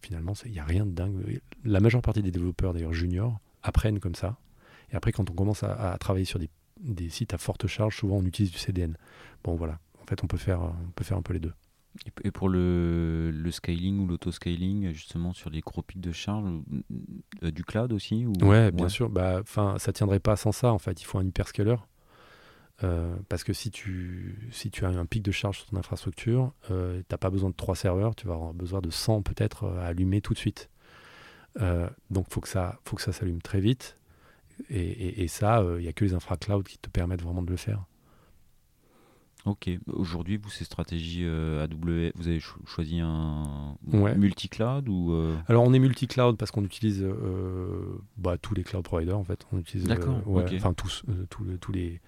finalement, il n'y a rien de dingue. La majeure partie des développeurs, d'ailleurs juniors, apprennent comme ça. Et après, quand on commence à, travailler sur des, des, sites à forte charge, souvent on utilise du CDN. Bon, voilà. En fait, on peut faire, on peut faire un peu les deux. Et pour le, le scaling ou l'auto-scaling, justement, sur les gros pics de charge, euh, du cloud aussi ou... Ouais, bien sûr. Bah, ça tiendrait pas sans ça, en fait. Il faut un hyperscaler. Euh, parce que si tu, si tu as un pic de charge sur ton infrastructure, euh, tu n'as pas besoin de trois serveurs, tu vas avoir besoin de 100 peut-être à allumer tout de suite. donc il faut que ça, faut que ça s'allume très vite. Et, et, ça, il n'y a que les infra cloud qui te permettent vraiment de le faire. Ok. Aujourd'hui, vous, ces stratégies euh, AWS, vous avez cho- choisi un Ouais. multi-cloud ou euh, Alors on est multi-cloud parce qu'on utilise euh, bah, tous les cloud providers en fait. On utilise, D'accord, ouais, ok. enfin tous, tous, les- tous les,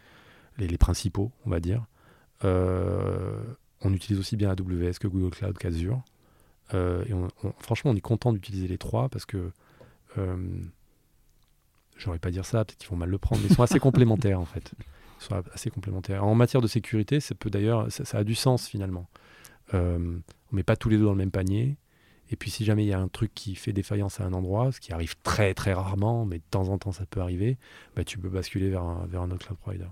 les, les principaux, on va dire. On utilise aussi bien AWS que Google Cloud qu'Azure. Et on- on- franchement, on est content d'utiliser les trois parce que j'aurais pas dire ça, peut-être qu'ils vont mal le prendre, mais ils sont assez complémentaires en fait. Sont assez complémentaires. En matière de sécurité, ça peut d'ailleurs, ça, a du sens finalement. Euh, on met pas tous les deux dans le même panier. Et puis si jamais il y a un truc qui fait défaillance à un endroit, ce qui arrive très très rarement, mais de temps en temps ça peut arriver, bah, tu peux basculer vers un, autre cloud provider.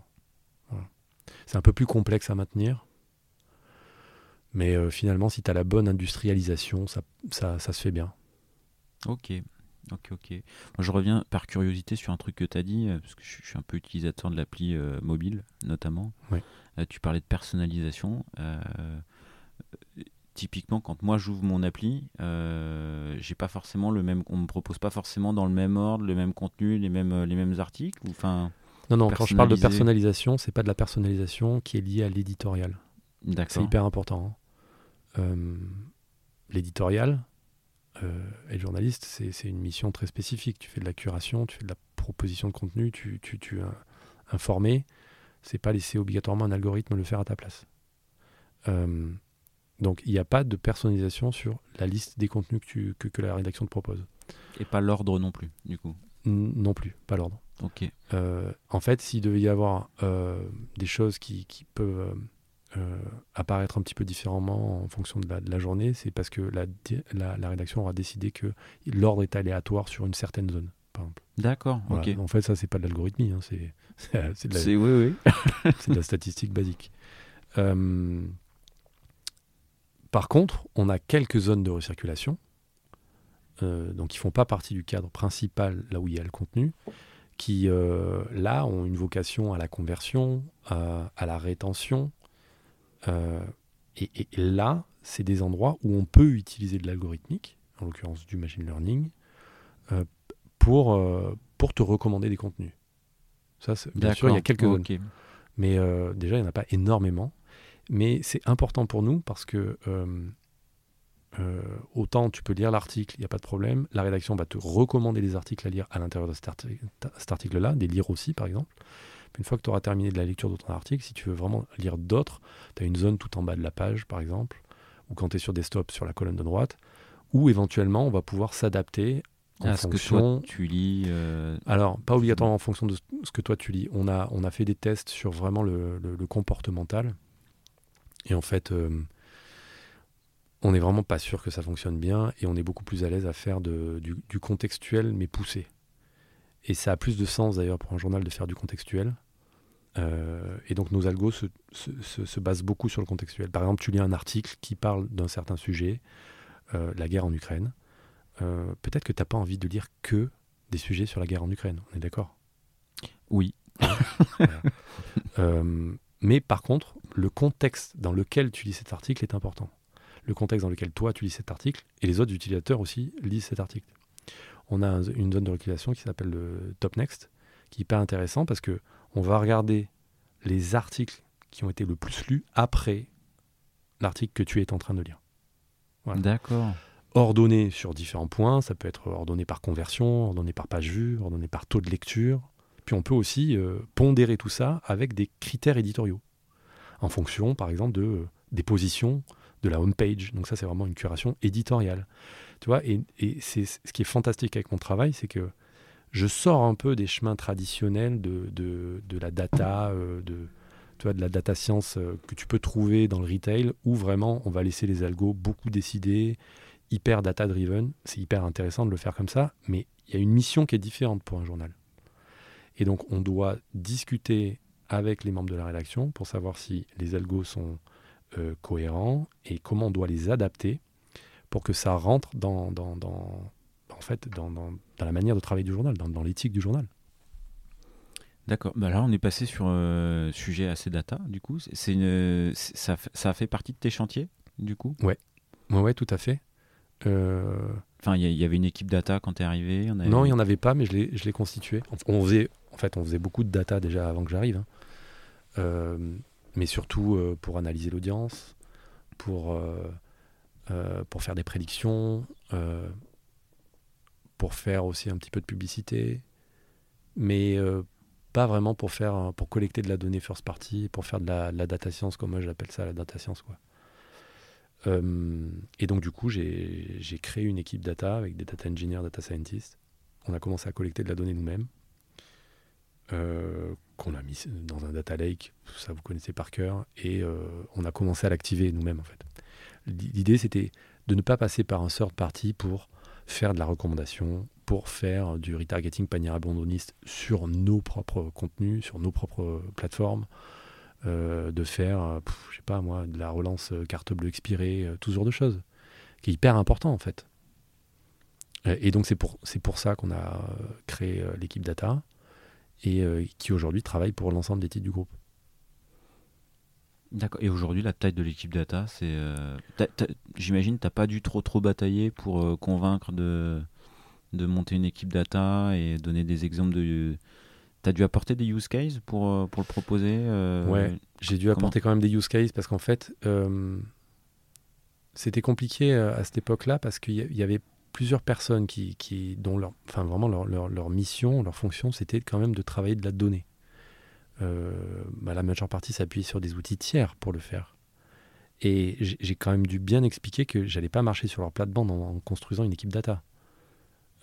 C'est un peu plus complexe à maintenir. Mais euh, finalement, si tu as la bonne industrialisation, ça, ça, ça se fait bien. Ok, ok, ok. Moi, je reviens par curiosité sur un truc que tu as dit, euh, parce que je, suis- je suis un peu utilisateur de l'appli euh, mobile, notamment. Ouais. Euh, tu parlais de personnalisation. euh, typiquement, quand moi j'ouvre mon appli, j'ai pas forcément le même. On me propose pas forcément dans le même ordre, le même contenu, les mêmes, les mêmes articles. ou Non, non, quand je parle de personnalisation, c'est pas de la personnalisation qui est liée à l'éditorial. C'est d'accord. hyper important. hein. L'éditorial euh, et le journaliste, c'est une mission très spécifique. Tu fais de la curation, tu fais de la proposition de contenu, tu, tu, tu informer. C'est pas laisser obligatoirement un algorithme le faire à ta place. Euh, donc il n'y a pas de personnalisation sur la liste des contenus que, tu, que, que la rédaction te propose. Et pas l'ordre non plus, du coup. N- non plus, pas l'ordre. Ok. Euh, en fait, s'il devait y avoir euh, des choses qui, qui peuvent euh, apparaître un petit peu différemment en fonction de la, de la journée, c'est parce que la, di- la, la rédaction aura décidé que l'ordre est aléatoire sur une certaine zone, par exemple. D'accord, Voilà. ok. En fait, ça, c'est pas de l'algorithmie, hein, c'est de, oui, de la statistique basique. Euh, par contre, on a quelques zones de recirculation, euh, donc qui font pas partie du cadre principal, là où il y a le contenu, qui euh, là ont une vocation à la conversion, à, à la rétention. Euh, et, et- et là, c'est des endroits où on peut utiliser de l'algorithmique, en l'occurrence du machine learning, euh, pour, euh, pour te recommander des contenus. Ça, bien sûr, il y a quelques zones. Mais déjà, il n'y en a pas énormément. Mais c'est important pour nous parce que euh, autant tu peux lire l'article, il n'y a pas de problème. La rédaction va te recommander des articles à lire à l'intérieur de cet article-là, des lire aussi par exemple. Une fois que tu auras terminé de la lecture de ton article, si tu veux vraiment lire d'autres, tu as une zone tout en bas de la page par exemple, ou quand tu es sur desktop sur la colonne de droite, où éventuellement on va pouvoir s'adapter en Ah, ce que fonction toi tu lis. euh, alors, pas obligatoirement en fonction de ce que toi tu lis. On a, on a fait des tests sur vraiment le, le- le comportemental. Et en fait, euh, on n'est vraiment pas sûr que ça fonctionne bien et on est beaucoup plus à l'aise à faire de- du, du contextuel mais poussé. Et ça a plus de sens d'ailleurs pour un journal de faire du contextuel. Euh, et donc nos algos se, se- se- se basent beaucoup sur le contextuel. Par exemple, tu lis un article qui parle d'un certain sujet, euh, la guerre en Ukraine. Euh, Peut-être que tu n'as pas envie de lire que des sujets sur la guerre en Ukraine, on est d'accord? Oui. Mais par contre, le contexte dans lequel tu lis cet article est important. Le contexte dans lequel toi tu lis cet article et les autres utilisateurs aussi lisent cet article. On a un- une zone de reculation qui s'appelle le Top Next, qui est hyper intéressant parce que on va regarder les articles qui ont été le plus lus après l'article que tu es en train de lire. Voilà. D'accord. Ordonné sur différents points, ça peut être ordonné par conversion, ordonné par page vue, ordonné par taux de lecture. Puis on peut aussi euh, pondérer tout ça avec des critères éditoriaux, en fonction par exemple de, euh, des positions de la home page. Donc ça c'est vraiment une curation éditoriale. Tu vois, et, et c'est ce qui est fantastique avec mon travail, c'est que je sors un peu des chemins traditionnels de, la data, euh, de, la data science euh, que tu peux trouver dans le retail, où vraiment on va laisser les algos beaucoup décider, hyper data driven. C'est hyper intéressant de le faire comme ça, mais il y a une mission qui est différente pour un journal. Et donc on doit discuter avec les membres de la rédaction pour savoir si les algos sont euh, cohérents et comment on doit les adapter pour que ça rentre dans, fait, dans, dans- dans la manière de travailler du journal, dans, dans l'éthique du journal. D'accord. Bah là, on est passé sur un sujet assez data, du coup. C'est une, ça, ça a fait partie de tes chantiers, du coup? Ouais, ouais, tout à fait. Euh, Enfin, il y, avait une équipe data quand tu es arrivé on avait- Non, il n'y en avait pas, mais je l'ai, je l'ai constitué. On faisait, en fait, on faisait beaucoup de data déjà avant que j'arrive. hein. Euh, mais surtout pour analyser l'audience, pour, pour faire des prédictions, pour faire aussi un petit peu de publicité, mais pas vraiment pour faire pour collecter de la donnée first party, pour faire de la, data science, comme moi j'appelle ça la data science. Quoi. et donc du coup, j'ai créé une équipe data avec des data engineers, data scientists. On a commencé à collecter de la donnée nous-mêmes. Euh, qu'on a mis dans un data lake, ça vous connaissez par cœur, et euh, on a commencé à l'activer nous-mêmes en fait. L'idée c'était de ne pas passer par un third party pour faire de la recommandation, pour faire du retargeting panier abandonniste sur nos propres contenus, sur nos propres plateformes, euh, de faire, je sais pas moi, de la relance carte bleue expirée, tout ce genre de choses, qui est hyper important en fait. Et donc c'est pour, c'est pour ça qu'on a créé l'équipe data et euh, qui aujourd'hui travaille pour l'ensemble des titres du groupe. D'accord. Et aujourd'hui, la taille de l'équipe data, c'est. Euh, j'imagine, tu n'as pas dû trop trop batailler pour euh, convaincre de, de monter une équipe data et donner des exemples de. Tu as dû apporter des use cases pour, pour le proposer Ouais, j'ai dû apporter quand même des use cases parce qu'en fait, c'était compliqué à cette époque-là parce qu'il y avait plusieurs personnes qui, qui dont leur, enfin vraiment leur, leur, leur, mission, leur fonction, c'était quand même de travailler de la donnée. Euh, bah, la majeure partie s'appuie sur des outils tiers pour le faire. Et j'ai quand même dû bien expliquer que j'allais pas marcher sur leur plate-bande en, construisant une équipe data.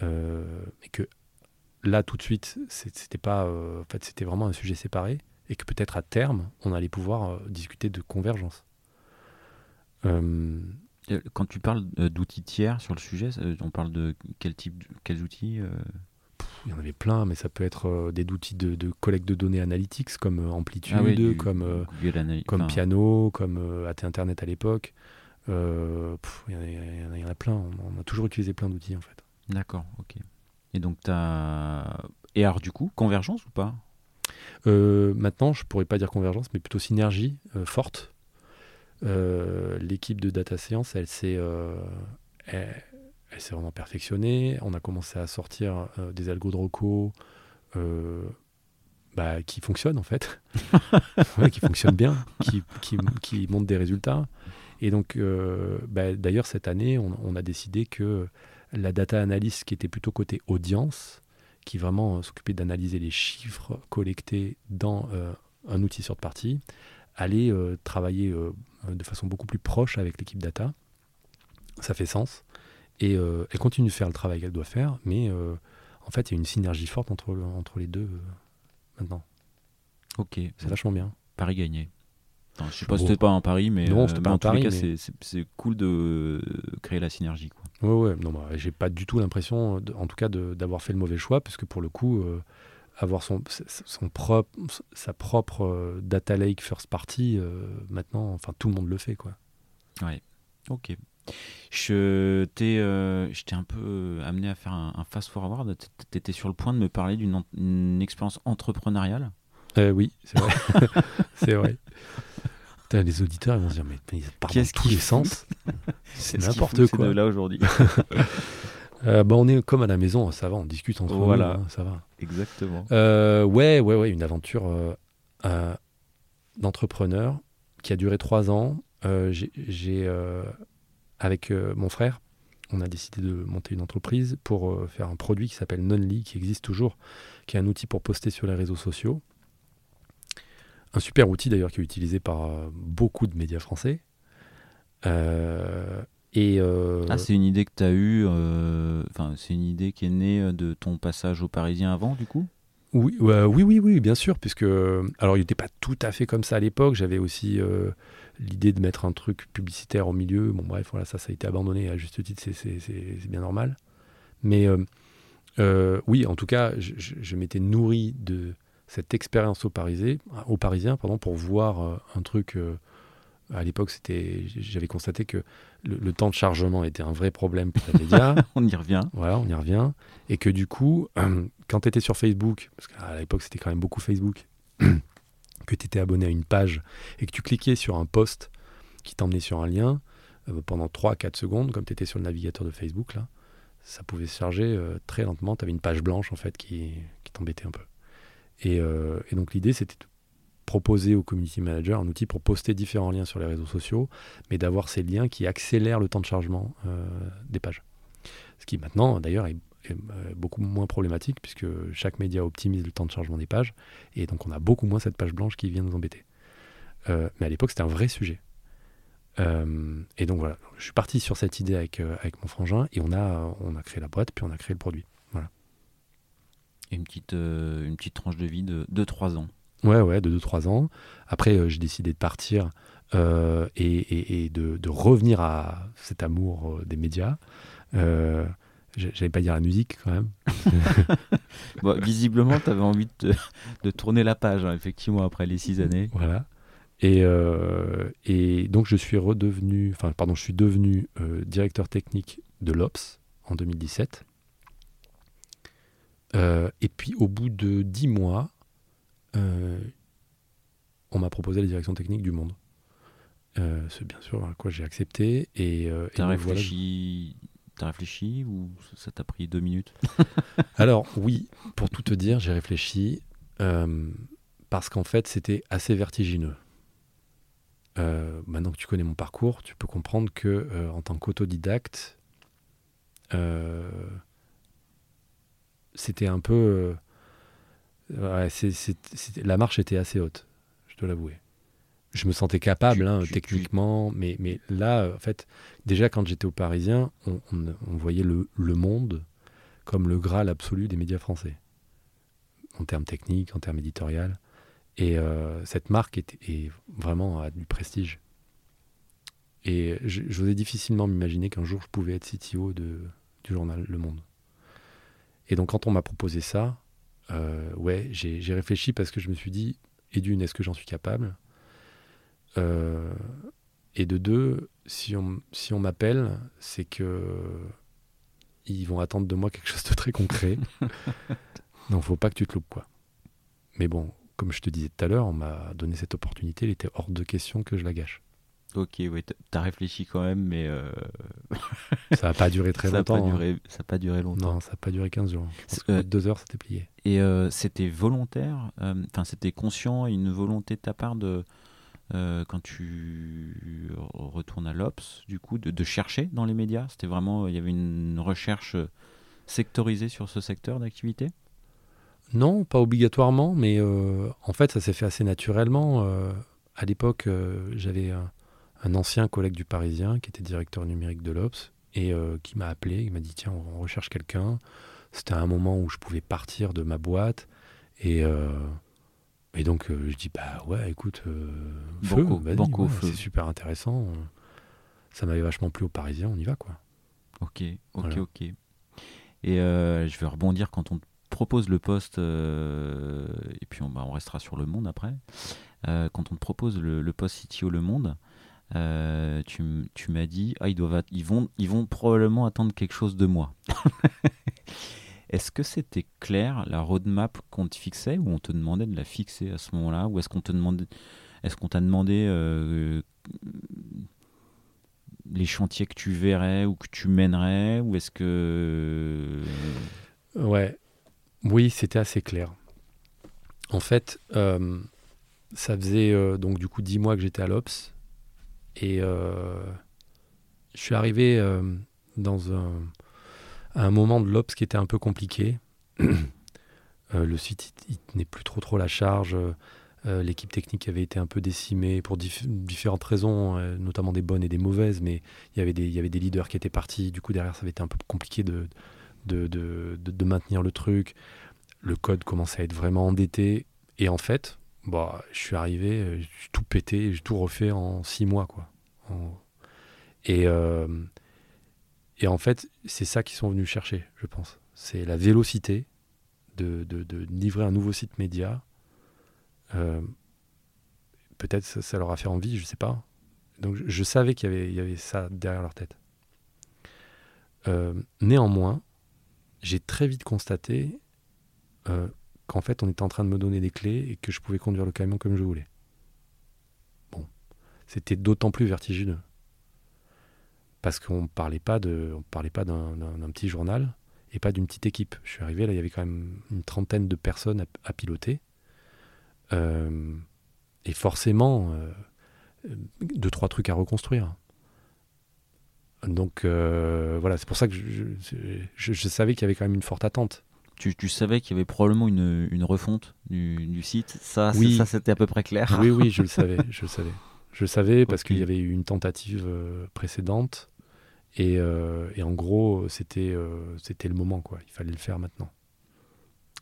Euh, et que là, tout de suite, c'était pas, euh, fait, c'était vraiment un sujet séparé. Et que peut-être à terme, on allait pouvoir discuter de convergence. Quand tu parles d'outils tiers sur le sujet, on parle de quel type, quels outils Il y en avait plein, mais ça peut être des outils de, collecte de données analytics comme Amplitude, ah comme, comme Piano, comme AT Internet à l'époque. il, y en a plein, on, a toujours utilisé plein d'outils en fait. D'accord, ok. Et donc, tu as. Et alors, du coup, convergence ou pas? Maintenant, je pourrais pas dire convergence, mais plutôt synergie forte euh, l'équipe de data science, elle s'est euh, elle, s'est vraiment perfectionnée. On a commencé à sortir euh, des algos de Rocco bah, qui fonctionnent en fait, qui fonctionnent bien, qui, qui, qui, montrent des résultats. Et donc, bah, d'ailleurs, cette année, on, a décidé que la data analyst qui était plutôt côté audience, qui vraiment s'occupait d'analyser les chiffres collectés dans un outil sur partie, euh, travailler euh, de façon beaucoup plus proche avec l'équipe data. Ça fait sens. Et euh, elle continue de faire le travail qu'elle doit faire, mais en fait, il y a une synergie forte entre, entre les deux maintenant. Ok. C'est vachement bien. Paris gagné. je sais pas si c'était pas un pari, mais, non, pas en tous les cas, c'est cool de créer la synergie. Quoi. Ouais, ouais. Non, bah, j'ai pas du tout l'impression, en tout cas, d'avoir fait le mauvais choix, parce que pour le coup, avoir son, son propre, sa propre euh, data lake first party, euh, maintenant, enfin tout le monde le fait. Quoi. Ouais, ok. Je t'ai euh, un peu amené à faire un, fast forward. Tu étais sur le point de me parler d'une expérience entrepreneuriale. oui, c'est vrai. c'est vrai. les auditeurs ils vont se dire mais, ils parlent dans tous les sens. C'est n'importe quoi. là aujourd'hui. Euh, bah, on est comme à la maison, ça va, on discute entre nous, voilà. Hein, ça va. Exactement. Euh, ouais, ouais, ouais, une aventure euh, d'entrepreneur qui a duré trois ans. j'ai, avec mon frère, on a décidé de monter une entreprise pour faire un produit qui s'appelle Nonly, qui existe toujours, qui est un outil pour poster sur les réseaux sociaux. Un super outil d'ailleurs qui est utilisé par beaucoup de médias français. Euh, ah, c'est une idée que tu as eue, euh, enfin, c'est une idée qui est née euh, de ton passage au Parisien avant, du coup? Oui, oui, oui, oui, bien sûr, puisque alors il n'était pas tout à fait comme ça à l'époque. J'avais aussi l'idée de mettre un truc publicitaire au milieu. Bon, bref, voilà, ça, ça a été abandonné à juste titre, c'est bien normal. Mais oui, en tout cas, je, m'étais nourri de cette expérience au Parisien, au Parisien pardon, pour voir un truc à l'époque, c'était, j'avais constaté que le, temps de chargement était un vrai problème pour les médias. on y revient. Voilà, on y revient. Et que du coup, quand tu étais sur Facebook, parce qu'à l'époque c'était quand même beaucoup Facebook, que tu étais abonné à une page et que tu cliquais sur un post qui t'emmenait sur un lien, euh, pendant 3-4 secondes, comme tu étais sur le navigateur de Facebook, ça pouvait se charger euh, très lentement. Tu avais une page blanche en fait qui, t'embêtait un peu. Et, euh, et donc l'idée c'était proposer au community manager un outil pour poster différents liens sur les réseaux sociaux, mais d'avoir ces liens qui accélèrent le temps de chargement des pages. Ce qui maintenant, d'ailleurs, est, est, beaucoup moins problématique puisque chaque média optimise le temps de chargement des pages et donc on a beaucoup moins cette page blanche qui vient nous embêter. Euh, mais à l'époque, c'était un vrai sujet. Euh, et donc voilà, je suis parti sur cette idée avec, euh, avec mon frangin et on a, on a créé la boîte, puis on a créé le produit. Voilà. Et une petite, euh, une petite tranche de vie de 2-3 ans. Ouais, ouais, de 2-3 ans. Après, euh, j'ai décidé de partir euh, et, et, et de, de, revenir à cet amour euh, des médias. J'allais pas dire la musique quand même. bon, visiblement, tu avais envie de, de, tourner la page, hein, effectivement, après les 6 années. Voilà. Et, euh, et, donc je suis redevenu, enfin pardon, je suis devenu euh, directeur technique de l'Ops en 2017. Euh, et puis au bout de dix mois, on m'a proposé la direction technique du Monde. C'est bien sûr à quoi j'ai accepté. Et, T'as réfléchi, voilà. Réfléchi ou ça t'a pris deux minutes? Alors oui, pour tout te dire, j'ai réfléchi parce qu'en fait c'était assez vertigineux. Euh, maintenant que tu connais mon parcours, tu peux comprendre que euh, en tant qu'autodidacte, euh, c'était un peu. La marche était assez haute, je dois l'avouer. Je me sentais capable, hein, techniquement. Mais, mais là, en fait, déjà quand j'étais au Parisien, on, on, on voyait le, le, monde comme le Graal absolu des médias français, en termes techniques, en termes éditorial. Et euh, cette marque est, est, vraiment à du prestige. Et j'osais difficilement m'imaginer qu'un jour je pouvais être CTO de, du journal Le Monde. Et donc quand on m'a proposé ça, euh, ouais, j'ai réfléchi parce que je me suis dit, et d'une, est-ce que j'en suis capable? Et de deux, si on, si on m'appelle, c'est que ils vont attendre de moi quelque chose de très concret. donc faut pas que tu te loupes, quoi. Mais bon, comme je te disais tout à l'heure, on m'a donné cette opportunité, il était hors de question que je la gâche. Ok, oui, t'as réfléchi quand même, mais. Euh... ça n'a pas duré très ça longtemps. A pas duré, hein. Ça n'a pas duré longtemps. Non, ça n'a pas duré 15 jours. Euh, deux heures, c'était plié. Et euh, c'était volontaire, enfin, euh, c'était conscient, une volonté de ta part de. Euh, quand tu retournes à l'Ops, du coup, de, chercher dans les médias C'était vraiment. Il y avait une recherche sectorisée sur ce secteur d'activité? Non, pas obligatoirement, mais euh, en fait, ça s'est fait assez naturellement. Euh, à l'époque, euh, j'avais un, ancien collègue du Parisien qui était directeur numérique de l'Obs et qui m'a appelé, il m'a dit tiens, on recherche quelqu'un. C'était un moment où je pouvais partir de ma boîte et, et donc je dis bah ouais, écoute, feu, banco, banco, ouais, c'est super intéressant. Ça m'avait vachement plu au Parisien, on y va quoi. Ok, ok, voilà. ok. Et je vais rebondir quand on propose le poste, euh, et puis on, bah, on, restera sur le monde après, euh, quand on te propose le, le poste CTO Le Monde, euh, tu, tu m'as dit, ah, ils, doivent, ils, vont, ils vont probablement attendre quelque chose de moi. est-ce que c'était clair la roadmap qu'on te fixait ou on te demandait de la fixer à ce moment-là Ou est-ce qu'on te demandait, est-ce qu'on t'a demandé euh, les chantiers que tu verrais ou que tu mènerais Ou est-ce que. Ouais, oui, c'était assez clair. En fait, euh, ça faisait euh, donc du coup dix mois que j'étais à l'Ops et euh, je suis arrivé euh, dans un, à un moment de l'Ops qui était un peu compliqué. Euh, le site il, il tenait plus trop trop la charge. L'équipe technique avait été un peu décimée pour dif différentes raisons, notamment des bonnes et des mauvaises, mais il y avait des, il y avait des leaders qui étaient partis. Du coup, derrière, ça avait été un peu compliqué de, de, de, de, maintenir le truc. Le code commençait à être vraiment endetté. Et en fait, bah, je suis arrivé, j'ai tout pété, j'ai tout refait en six mois. Quoi. Et, euh, et en fait, c'est ça qu'ils sont venus chercher, je pense. C'est la vélocité de, livrer un nouveau site média. Euh, Peut-être ça, ça, leur a fait envie, je sais pas. Donc je, savais qu'il y, y, avait ça derrière leur tête. Euh, néanmoins, j'ai très vite constaté euh, qu'en fait on était en train de me donner des clés et que je pouvais conduire le camion comme je voulais. Bon, c'était d'autant plus vertigineux parce qu'on parlait pas de, on parlait pas d'un petit journal et pas d'une petite équipe. Je suis arrivé là, il y avait quand même une trentaine de personnes à, à piloter. Euh, et forcément, deux, trois trucs à reconstruire. Donc voilà, c'est pour ça que je savais qu'il y avait quand même une forte attente tu, savais qu'il y avait probablement une, refonte du, site. Ça, oui. ça c'était à peu près clair. Oui, oui, je le savais. Je le savais. Je le savais parce qu'il y avait eu une tentative euh, précédente. Et, euh, et, en gros, c'était euh, c'était le moment, quoi. Il fallait le faire maintenant.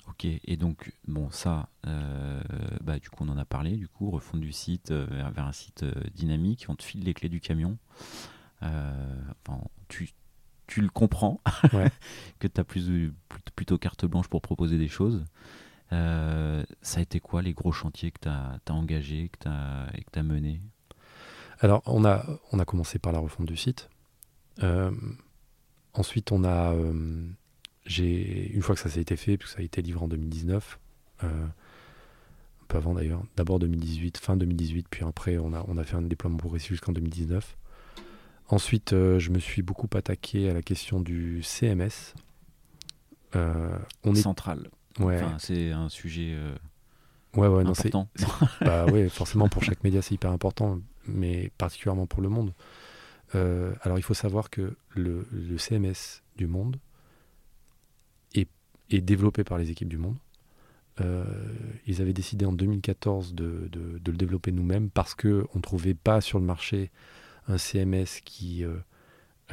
Ok, et donc, bon, ça, bah, du coup, on en a parlé, du coup, refonte du site vers, vers, un site dynamique, on te file les clés du camion. enfin, tu, tu le comprends, que tu as plus, plutôt carte blanche pour proposer des choses. Euh, ça a été quoi les gros chantiers que tu as, engagés que et que tu as menés? Alors, on a, on a commencé par la refonte du site. Euh, ensuite, on a. Euh, j'ai une fois que ça s'est été fait, puisque ça a été livré en 2019, un peu avant d'ailleurs, d'abord 2018, fin 2018, puis après, on a, on a fait un déploiement progressif jusqu'en 2019. Ensuite, euh, je me suis beaucoup attaqué à la question du CMS. Euh, est central. Ouais. c'est un sujet euh, ouais, ouais, important. Non, bah, ouais, forcément pour chaque média c'est hyper important, mais particulièrement pour le monde. Alors il faut savoir que le, CMS du monde est, développé par les équipes du monde. ils avaient décidé en 2014 de, de le développer nous-mêmes parce qu'on ne trouvait pas sur le marché un CMS qui euh,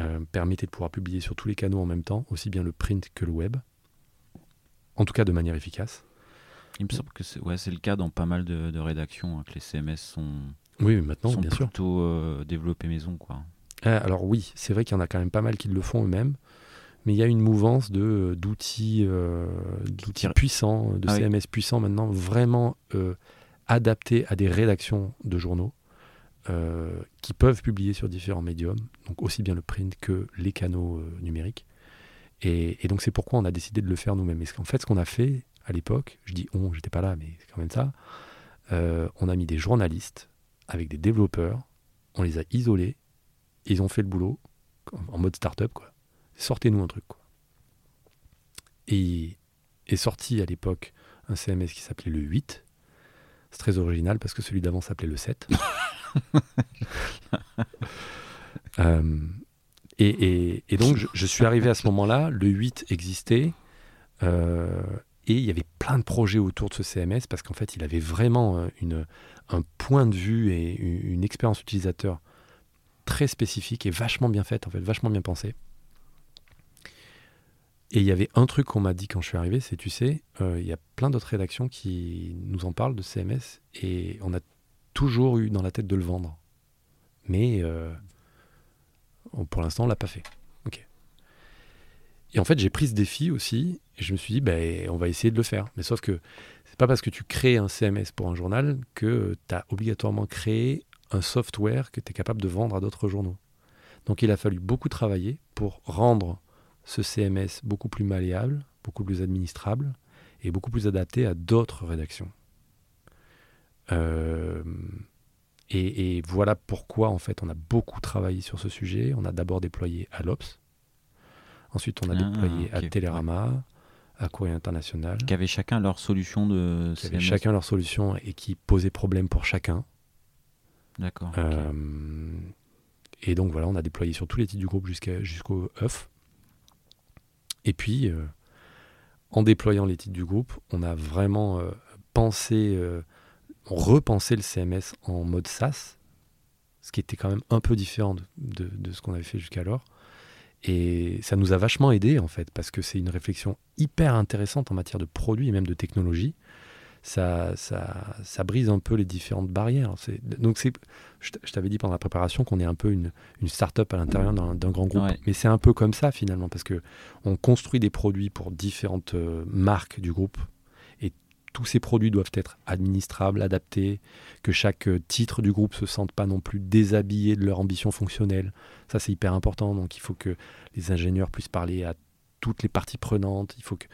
euh, permettait de pouvoir publier sur tous les canaux en même temps, aussi bien le print que le web, en tout cas de manière efficace. Il me semble que c'est ouais, le cas dans pas mal de, rédactions, hein, que les CMS sont, oui, maintenant, sont bien plutôt euh, développés maison. Quoi. Ah, alors oui, c'est vrai qu'il y en a quand même pas mal qui le font eux-mêmes, mais il y a une mouvance de, d'outils, d'outils puissants, de ah CMS puissants maintenant, vraiment adaptés à des rédactions de journaux. Euh, qui peuvent publier sur différents médiums, donc aussi bien le print que les canaux euh, numériques. Et, donc c'est pourquoi on a décidé de le faire nous-mêmes. Et en fait, ce qu'on a fait à l'époque, je dis on, j'étais pas là, mais c'est quand même ça, euh, on a mis des journalistes avec des développeurs, on les a isolés, ils ont fait le boulot en mode start-up, quoi. Sortez-nous un truc, quoi. Et est sorti à l'époque un CMS qui s'appelait le 8. C'est très original parce que celui d'avant s'appelait le 7. Euh, et, donc, je, suis arrivé à ce moment-là, le 8 existait, euh, et il y avait plein de projets autour de ce CMS, parce qu'en fait, il avait vraiment euh, une, un point de vue et une, expérience utilisateur très spécifique et vachement bien faite, en fait, vachement bien pensée. Et il y avait un truc qu'on m'a dit quand je suis arrivé, c'est, tu sais, il y a plein d'autres rédactions qui nous en parlent de CMS, et on a toujours eu dans la tête de le vendre. Mais euh, pour l'instant, on l'a pas fait. Ok. Et en fait, j'ai pris ce défi aussi, et je me suis dit, ben, on va essayer de le faire. Mais sauf que c'est pas parce que tu crées un CMS pour un journal que tu as obligatoirement créé un software que tu es capable de vendre à d'autres journaux. Donc il a fallu beaucoup travailler pour rendre ce CMS beaucoup plus malléable, beaucoup plus administrable et beaucoup plus adapté à d'autres rédactions. Euh, et, voilà pourquoi en fait on a beaucoup travaillé sur ce sujet. On a d'abord déployé à l'Ops, ensuite on a ah, déployé à Télérama, à Courrier International. Qui avaient chacun leur solution de. Qui avaient chacun leur solution et qui posaient problème pour chacun. D'accord. Euh, et donc voilà, on a déployé sur tous les titres du groupe jusqu'au œuf. Et puis, euh, en déployant les titres du groupe, on a vraiment pensé repenser le CMS en mode SaaS, ce qui était quand même un peu différent de, ce qu'on avait fait jusqu'alors. Et ça nous a vachement aidé en fait, parce que c'est une réflexion hyper intéressante en matière de produits et même de technologie. Ça, ça, ça brise un peu les différentes barrières. Donc c'est, je t'avais dit pendant la préparation qu'on est un peu une, une start-up à l'intérieur d'un grand groupe. Mais c'est un peu comme ça finalement, parce que on construit des produits pour différentes euh, marques du groupe tous ces produits doivent être administrables, adaptés, que chaque euh, titre du groupe se sente pas non plus déshabillé de leur ambition fonctionnelle. Ça, c'est hyper important. Donc, il faut que les ingénieurs puissent parler à toutes les parties prenantes. Il faut que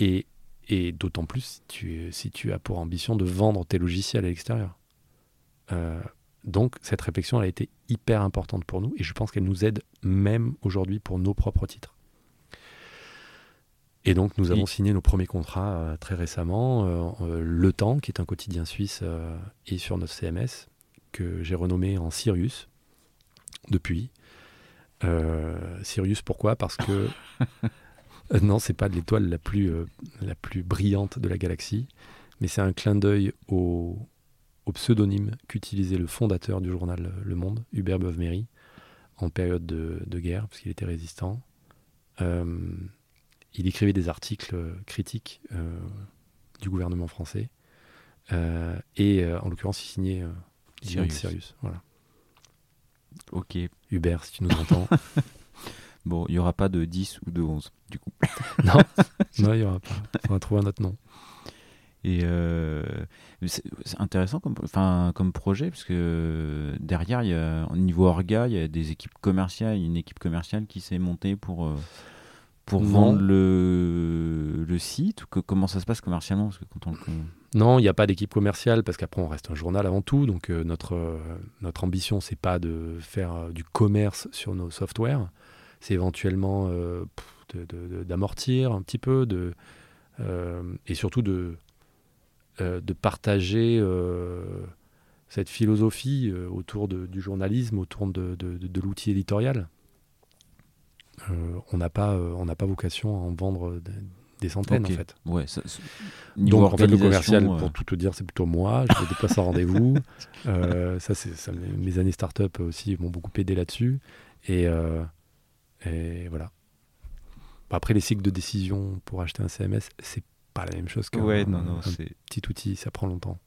et, et d'autant plus si tu, si tu as pour ambition de vendre tes logiciels à l'extérieur. Euh, donc, cette réflexion elle a été hyper importante pour nous et je pense qu'elle nous aide même aujourd'hui pour nos propres titres. Et donc, nous avons signé nos premiers contrats euh, très récemment. Euh, le Temps, qui est un quotidien suisse, est sur notre CMS, que j'ai renommé en Sirius depuis. Sirius, pourquoi? Parce que. Euh, non, c'est pas l'étoile la plus, euh, la plus brillante de la galaxie, mais c'est un clin d'œil au, au pseudonyme qu'utilisait le fondateur du journal Le Monde, Hubert Beuve-Méry, en période de, de guerre, parce qu'il était résistant. Euh, il écrivait des articles critiques euh, du gouvernement français. Et en l'occurrence, il signait il signait Sirius. Sirius. Voilà. Ok. Hubert, si tu nous entends. Bon, il n'y aura pas de 10 ou de 11, du coup. non, non, il n'y aura pas. On va trouver un autre nom. Et euh, c'est intéressant comme, enfin, comme projet, parce que derrière, il y a, au niveau orga, il y a des équipes commerciales, une équipe commerciale qui s'est montée pour, euh, pour Non. vendre le, le site. ou que- comment ça se passe commercialement parce que quand on le- Non, il n'y a pas d'équipe commerciale parce qu'après on reste un journal avant tout. Donc euh, notre, euh, notre ambition, c'est pas de faire euh, du commerce sur nos softwares. C'est éventuellement euh, d'amortir un petit peu de, euh, et surtout de, euh, de partager cette philosophie autour de- du journalisme, autour de, de- l'outil éditorial. Euh, on n'a pas, euh, on n'a pas vocation à en vendre des, des centaines en fait. Ouais, ça- Donc en fait le commercial, euh, pour tout te dire, c'est plutôt moi. Je déplace en rendez-vous. Ça, c'est mes- années start-up aussi m'ont beaucoup aidé là-dessus. Et, et voilà. Après les cycles de décision pour acheter un CMS, c'est pas la même chose qu'un Ouais, non, non, petit outil. Ça prend longtemps.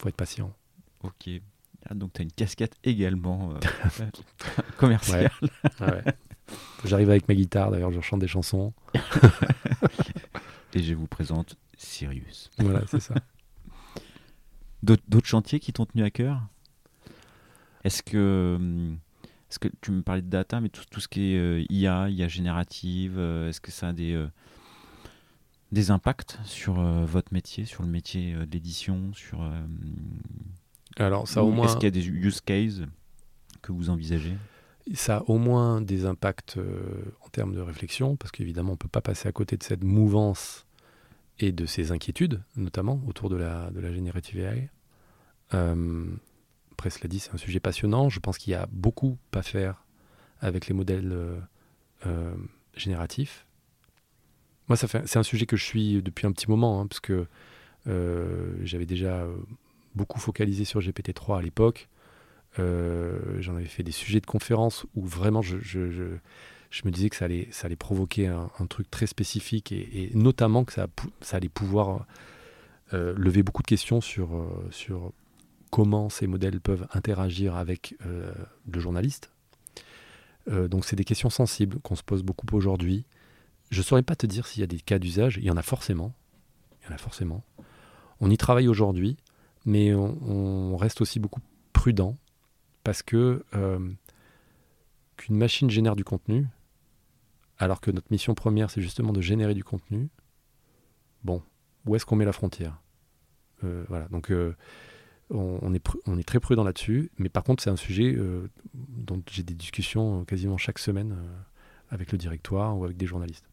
Faut être patient. ok. Ah, donc, tu as une casquette également euh, commerciale. Ouais, ouais. J'arrive avec ma guitare. D'ailleurs, je chante des chansons. Et je vous présente Sirius. Voilà, c'est ça. D'autres d'autres chantiers qui t'ont tenu à cœur? Est-ce que, hum, est-ce que tu me parlais de data, mais tout, tout ce qui est euh, IA, IA générative, euh, est-ce que ça a des, euh, des impacts sur votre métier, sur le métier de l'édition, sur Alors ça, au moins, est-ce qu'il y a des use cases que vous envisagez? Ça a au moins des impacts en termes de réflexion, parce qu'évidemment, on ne peut pas passer à côté de cette mouvance et de ces inquiétudes, notamment autour de la, de la générative AI. Euh, après, cela dit, c'est un sujet passionnant. Je pense qu'il y a beaucoup à faire avec les modèles euh, euh, génératifs. Moi, ça c'est un sujet que je suis depuis un petit moment, hein, parce que euh, j'avais déjà beaucoup focalisé sur GPT-3 à l'époque. J'en avais fait des sujets de conférence où vraiment je, me disais que ça allait, provoquer un, truc très spécifique et, notamment que ça, allait pouvoir lever beaucoup de questions sur, sur comment ces modèles peuvent interagir avec euh, le journaliste. Euh, donc c'est des questions sensibles qu'on se pose beaucoup aujourd'hui. Je ne saurais pas te dire s'il y a des cas d'usage, il y en a forcément. Il y en a forcément. On y travaille aujourd'hui, mais on, reste aussi beaucoup prudent parce que euh, qu'une machine génère du contenu, alors que notre mission première, c'est justement de générer du contenu, bon, où est-ce qu'on met la frontière? Voilà, donc on, est très prudent là-dessus, mais par contre, c'est un sujet euh, dont j'ai des discussions euh, quasiment chaque semaine euh, avec le directoire ou avec des journalistes.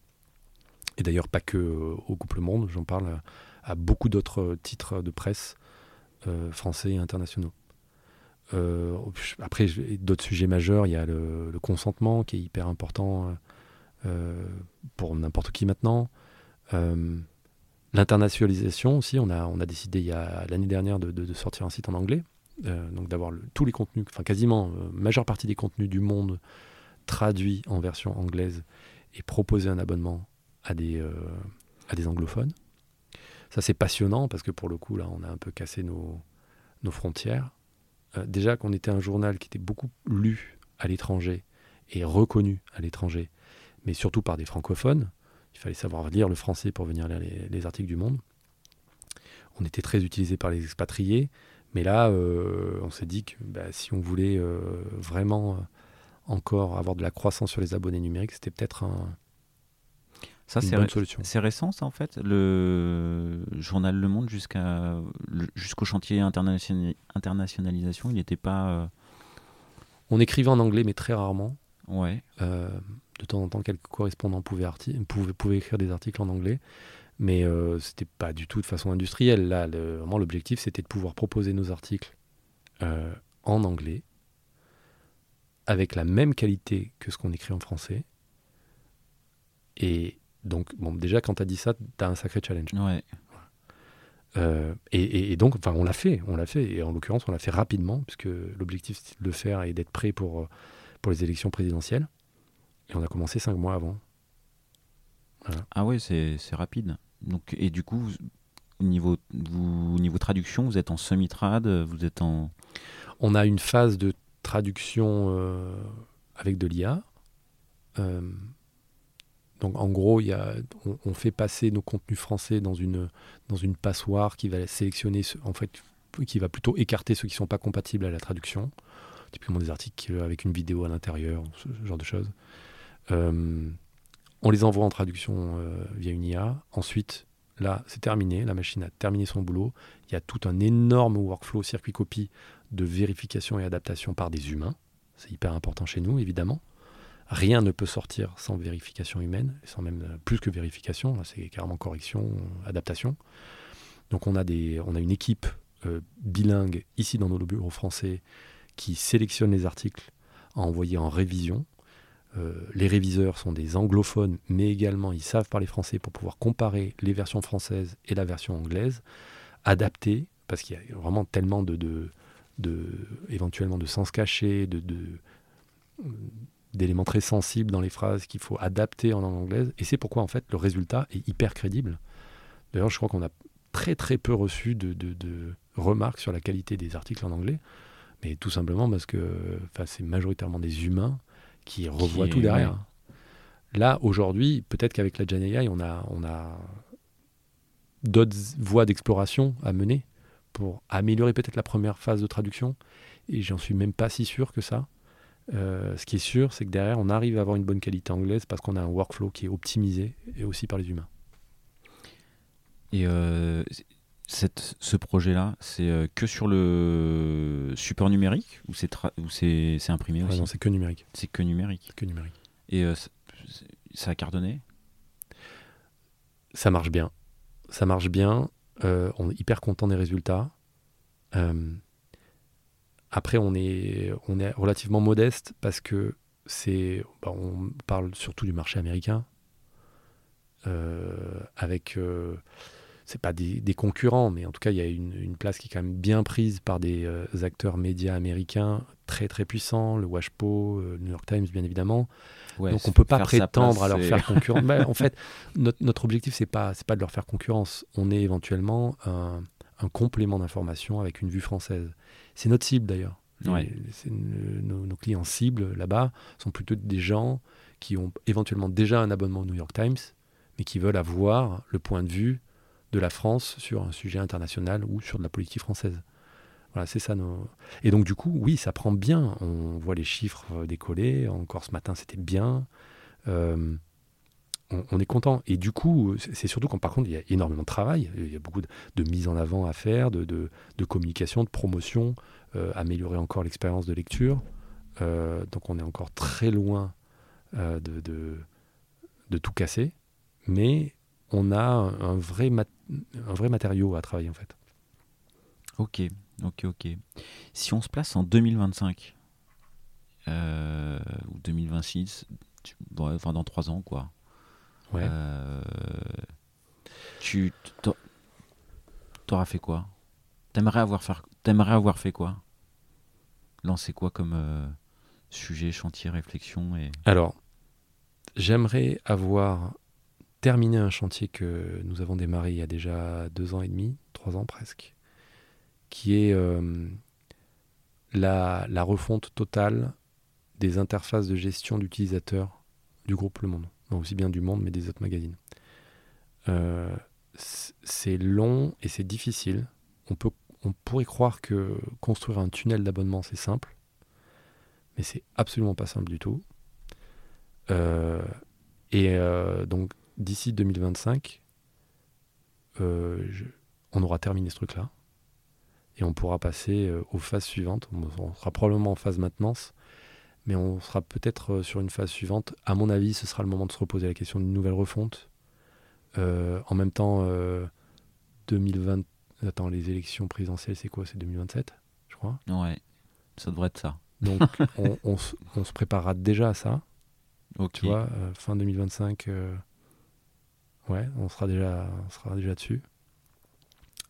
Et d'ailleurs, pas que au Groupe Le Monde, j'en parle à, beaucoup d'autres titres de presse français et internationaux. Après, d'autres sujets majeurs, il y a le, consentement qui est hyper important pour n'importe qui maintenant. L'internationalisation aussi, on a, décidé l'année dernière de, sortir un site en anglais, euh, donc d'avoir tous les contenus, enfin quasiment euh, majeure partie des contenus du monde traduits en version anglaise et proposer un abonnement à des, euh, à des anglophones. Ça c'est passionnant parce que pour le coup là on a un peu cassé nos, nos frontières. Euh, déjà qu'on était un journal qui était beaucoup lu à l'étranger et reconnu à l'étranger, mais surtout par des francophones. Il fallait savoir lire le français pour venir lire les, les articles du Monde. On était très utilisé par les expatriés, mais là, euh, on s'est dit que bah, si on voulait euh, vraiment euh, encore avoir de la croissance sur les abonnés numériques, c'était peut-être un, Ça, une c'est bonne ré- solution. c'est récent, ça, en fait, le journal Le Monde jusqu'à jusqu'au chantier internationali- internationalisation, il n'était pas. euh, On écrivait en anglais, mais très rarement. Ouais. Euh, de temps en temps, quelques correspondants pouvaient, pouvaient, pouvaient écrire des articles en anglais, mais euh, c'était pas du tout de façon industrielle. Là, vraiment, l'objectif, c'était de pouvoir proposer nos articles euh, en anglais, avec la même qualité que ce qu'on écrit en français. Et donc, bon, déjà, quand tu as dit ça, tu as un sacré challenge. Ouais. Euh, et, donc, enfin, on l'a fait, on l'a fait, et en l'occurrence, on l'a fait rapidement, puisque l'objectif c'était de le faire et d'être prêt pour, pour les élections présidentielles. Et on a commencé cinq mois avant. Ah ouais, c'est rapide. Donc, et du coup, niveau, vous, niveau traduction, vous êtes en semi-trad, vous êtes en... On a une phase de traduction euh, avec de l'IA. Euh, donc en gros, y a, on, fait passer nos contenus français dans une, dans une passoire qui va sélectionner, en fait, qui va plutôt écarter ceux qui ne sont pas compatibles à la traduction. Typiquement des articles avec une vidéo à l'intérieur, ce genre de choses. Euh, on les envoie en traduction euh, via une IA. Ensuite, là, c'est terminé. La machine a terminé son boulot. Il y a tout un énorme workflow circuit copie de vérification et adaptation par des humains. C'est hyper important chez nous, évidemment. Rien ne peut sortir sans vérification humaine, sans même euh, plus que vérification. C'est carrément correction, adaptation. Donc on a, des, on a une équipe bilingue ici dans nos bureaux français qui sélectionne les articles à envoyer en révision euh, les réviseurs sont des anglophones, mais également ils savent parler français pour pouvoir comparer les versions françaises et la version anglaise, adapter, parce qu'il y a vraiment tellement de, de, éventuellement de sens cachés, de, d'éléments très sensibles dans les phrases qu'il faut adapter en langue anglaise. Et c'est pourquoi en fait le résultat est hyper crédible. D'ailleurs, je crois qu'on a très très peu reçu de, de, remarques sur la qualité des articles en anglais, mais tout simplement parce que c'est majoritairement des humains qui revoit tout derrière. Là, aujourd'hui, peut-être qu'avec la Gen AI, on a, on a d'autres voies d'exploration à mener pour améliorer peut-être la première phase de traduction. Et j'en suis même pas si sûr que ça. Euh, ce qui est sûr, c'est que derrière, on arrive à avoir une bonne qualité anglaise parce qu'on a un workflow qui est optimisé et aussi par les humains. Et euh, cette, ce projet-là, c'est euh, que sur le support numérique ou c'est imprimé aussi Non, c'est que numérique. C'est que numérique. Que numérique. Et euh, ça a cartonné Ça marche bien. Ça marche bien. Euh, on est hyper content des résultats. après, on est, on est relativement modeste parce que c'est, bah, on parle surtout du marché américain avec c'est pas des, concurrents, mais en tout cas, il y a une, place qui est quand même bien prise par des euh, acteurs médias américains très très puissants, le Washpo, le New York Times, bien évidemment. Donc on peut pas prétendre à leur faire concurrence. Ben, en fait, notre, notre objectif c'est pas c'est pas de leur faire concurrence. On est éventuellement un, complément d'information avec une vue française. C'est notre cible d'ailleurs. Nos, nos, clients cibles là-bas sont plutôt des gens qui ont éventuellement déjà un abonnement au New York Times, mais qui veulent avoir le point de vue de la France sur un sujet international ou sur de la politique française. Voilà, c'est ça. Nos... Et donc, du coup, oui, ça prend bien. On voit les chiffres euh, décoller. Encore ce matin, c'était bien. Euh, on, est content. Et du coup, c'est surtout quand, par contre, il y a énormément de travail. Il y a beaucoup de, mise en avant à faire, de, de, communication, de promotion, euh, améliorer encore l'expérience de lecture. donc, on est encore très loin de, de, tout casser. Mais on a un vrai, un vrai matériau à travailler en fait. Ok, ok, ok. Si on se place en 2025 euh, ou 2026, enfin dans trois ans quoi. Ouais. Euh, tu t'auras fait quoi? T'aimerais avoir, faire, aimerais avoir fait quoi? Lancer quoi comme euh, sujet, chantier, réflexion et... Alors, j'aimerais avoir terminer un chantier que nous avons démarré il y a déjà deux ans et demi, trois ans presque, qui est euh, la, refonte totale des interfaces de gestion d'utilisateurs du groupe Le Monde, aussi bien du Monde mais des autres magazines. Euh, c'est long et c'est difficile. On, peut, on pourrait croire que construire un tunnel d'abonnement c'est simple, mais c'est absolument pas simple du tout. Euh, et donc d'ici 2025, euh, on aura terminé ce truc-là. Et on pourra passer euh, aux phases suivantes. On sera probablement en phase maintenance. mais on sera peut-être euh, sur une phase suivante. À mon avis, ce sera le moment de se reposer la question d'une nouvelle refonte. Euh, en même temps, 2020. Attends, les élections présidentielles, c'est quoi? C'est 2027, je crois. Ouais, ça devrait être ça. Donc, on, se préparera déjà à ça. Ok. Tu vois, fin 2025, ouais, on sera déjà, on sera déjà dessus.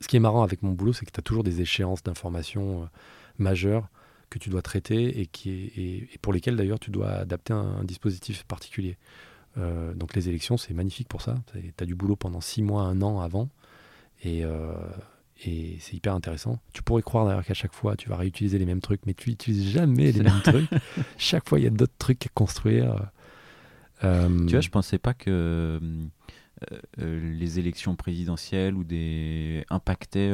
Ce qui est marrant avec mon boulot, c'est que tu as toujours des échéances d'informations majeures que tu dois traiter et, qui est, et, pour lesquels d'ailleurs tu dois adapter un, dispositif particulier. Euh, donc les élections, c'est magnifique pour ça. Tu as du boulot pendant six mois, un an avant. Et, euh, et c'est hyper intéressant. Tu pourrais croire d'ailleurs qu'à chaque fois, tu vas réutiliser les mêmes trucs, mais tu n'utilises jamais les mêmes trucs. Chaque fois, il y a d'autres trucs à construire. Euh, tu vois, je pensais pas que les élections présidentielles ou des impactaient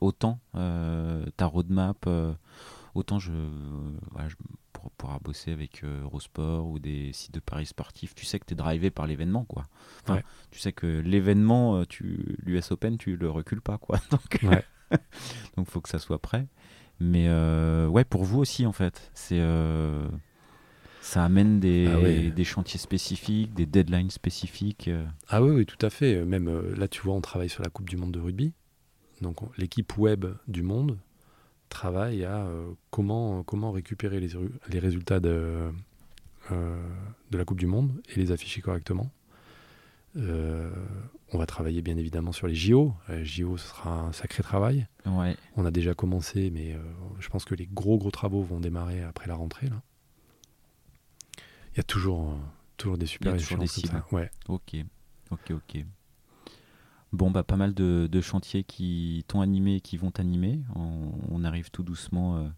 autant ta roadmap autant je, voilà, je pourra bosser avec euh, Eurosport ou des sites de paris sportifs, tu sais que tu es drivé par l'événement. quoi. Tu sais que l'événement, euh, tu l'US Open, tu le recules pas. quoi. Donc, ouais. donc faut que ça soit prêt. Mais euh, ouais, pour vous aussi, en fait. c'est ça amène des, ah des, chantiers spécifiques, des deadlines spécifiques. Ah oui, oui, tout à fait. Même là, tu vois, on travaille sur la Coupe du Monde de rugby. Donc l'équipe web du monde travaille à euh, comment, comment récupérer les, les résultats de, euh, de la Coupe du Monde et les afficher correctement. Euh, on va travailler bien évidemment sur les JO. Les JO, ce sera un sacré travail. Ouais. On a déjà commencé, mais je pense que les gros gros travaux vont démarrer après la rentrée. Là. Il y a toujours, toujours des super échéances. Ouais. Ok, ok, ok. Bon, bah, pas mal de, chantiers qui t'ont animé qui vont t'animer. On, arrive tout doucement, euh,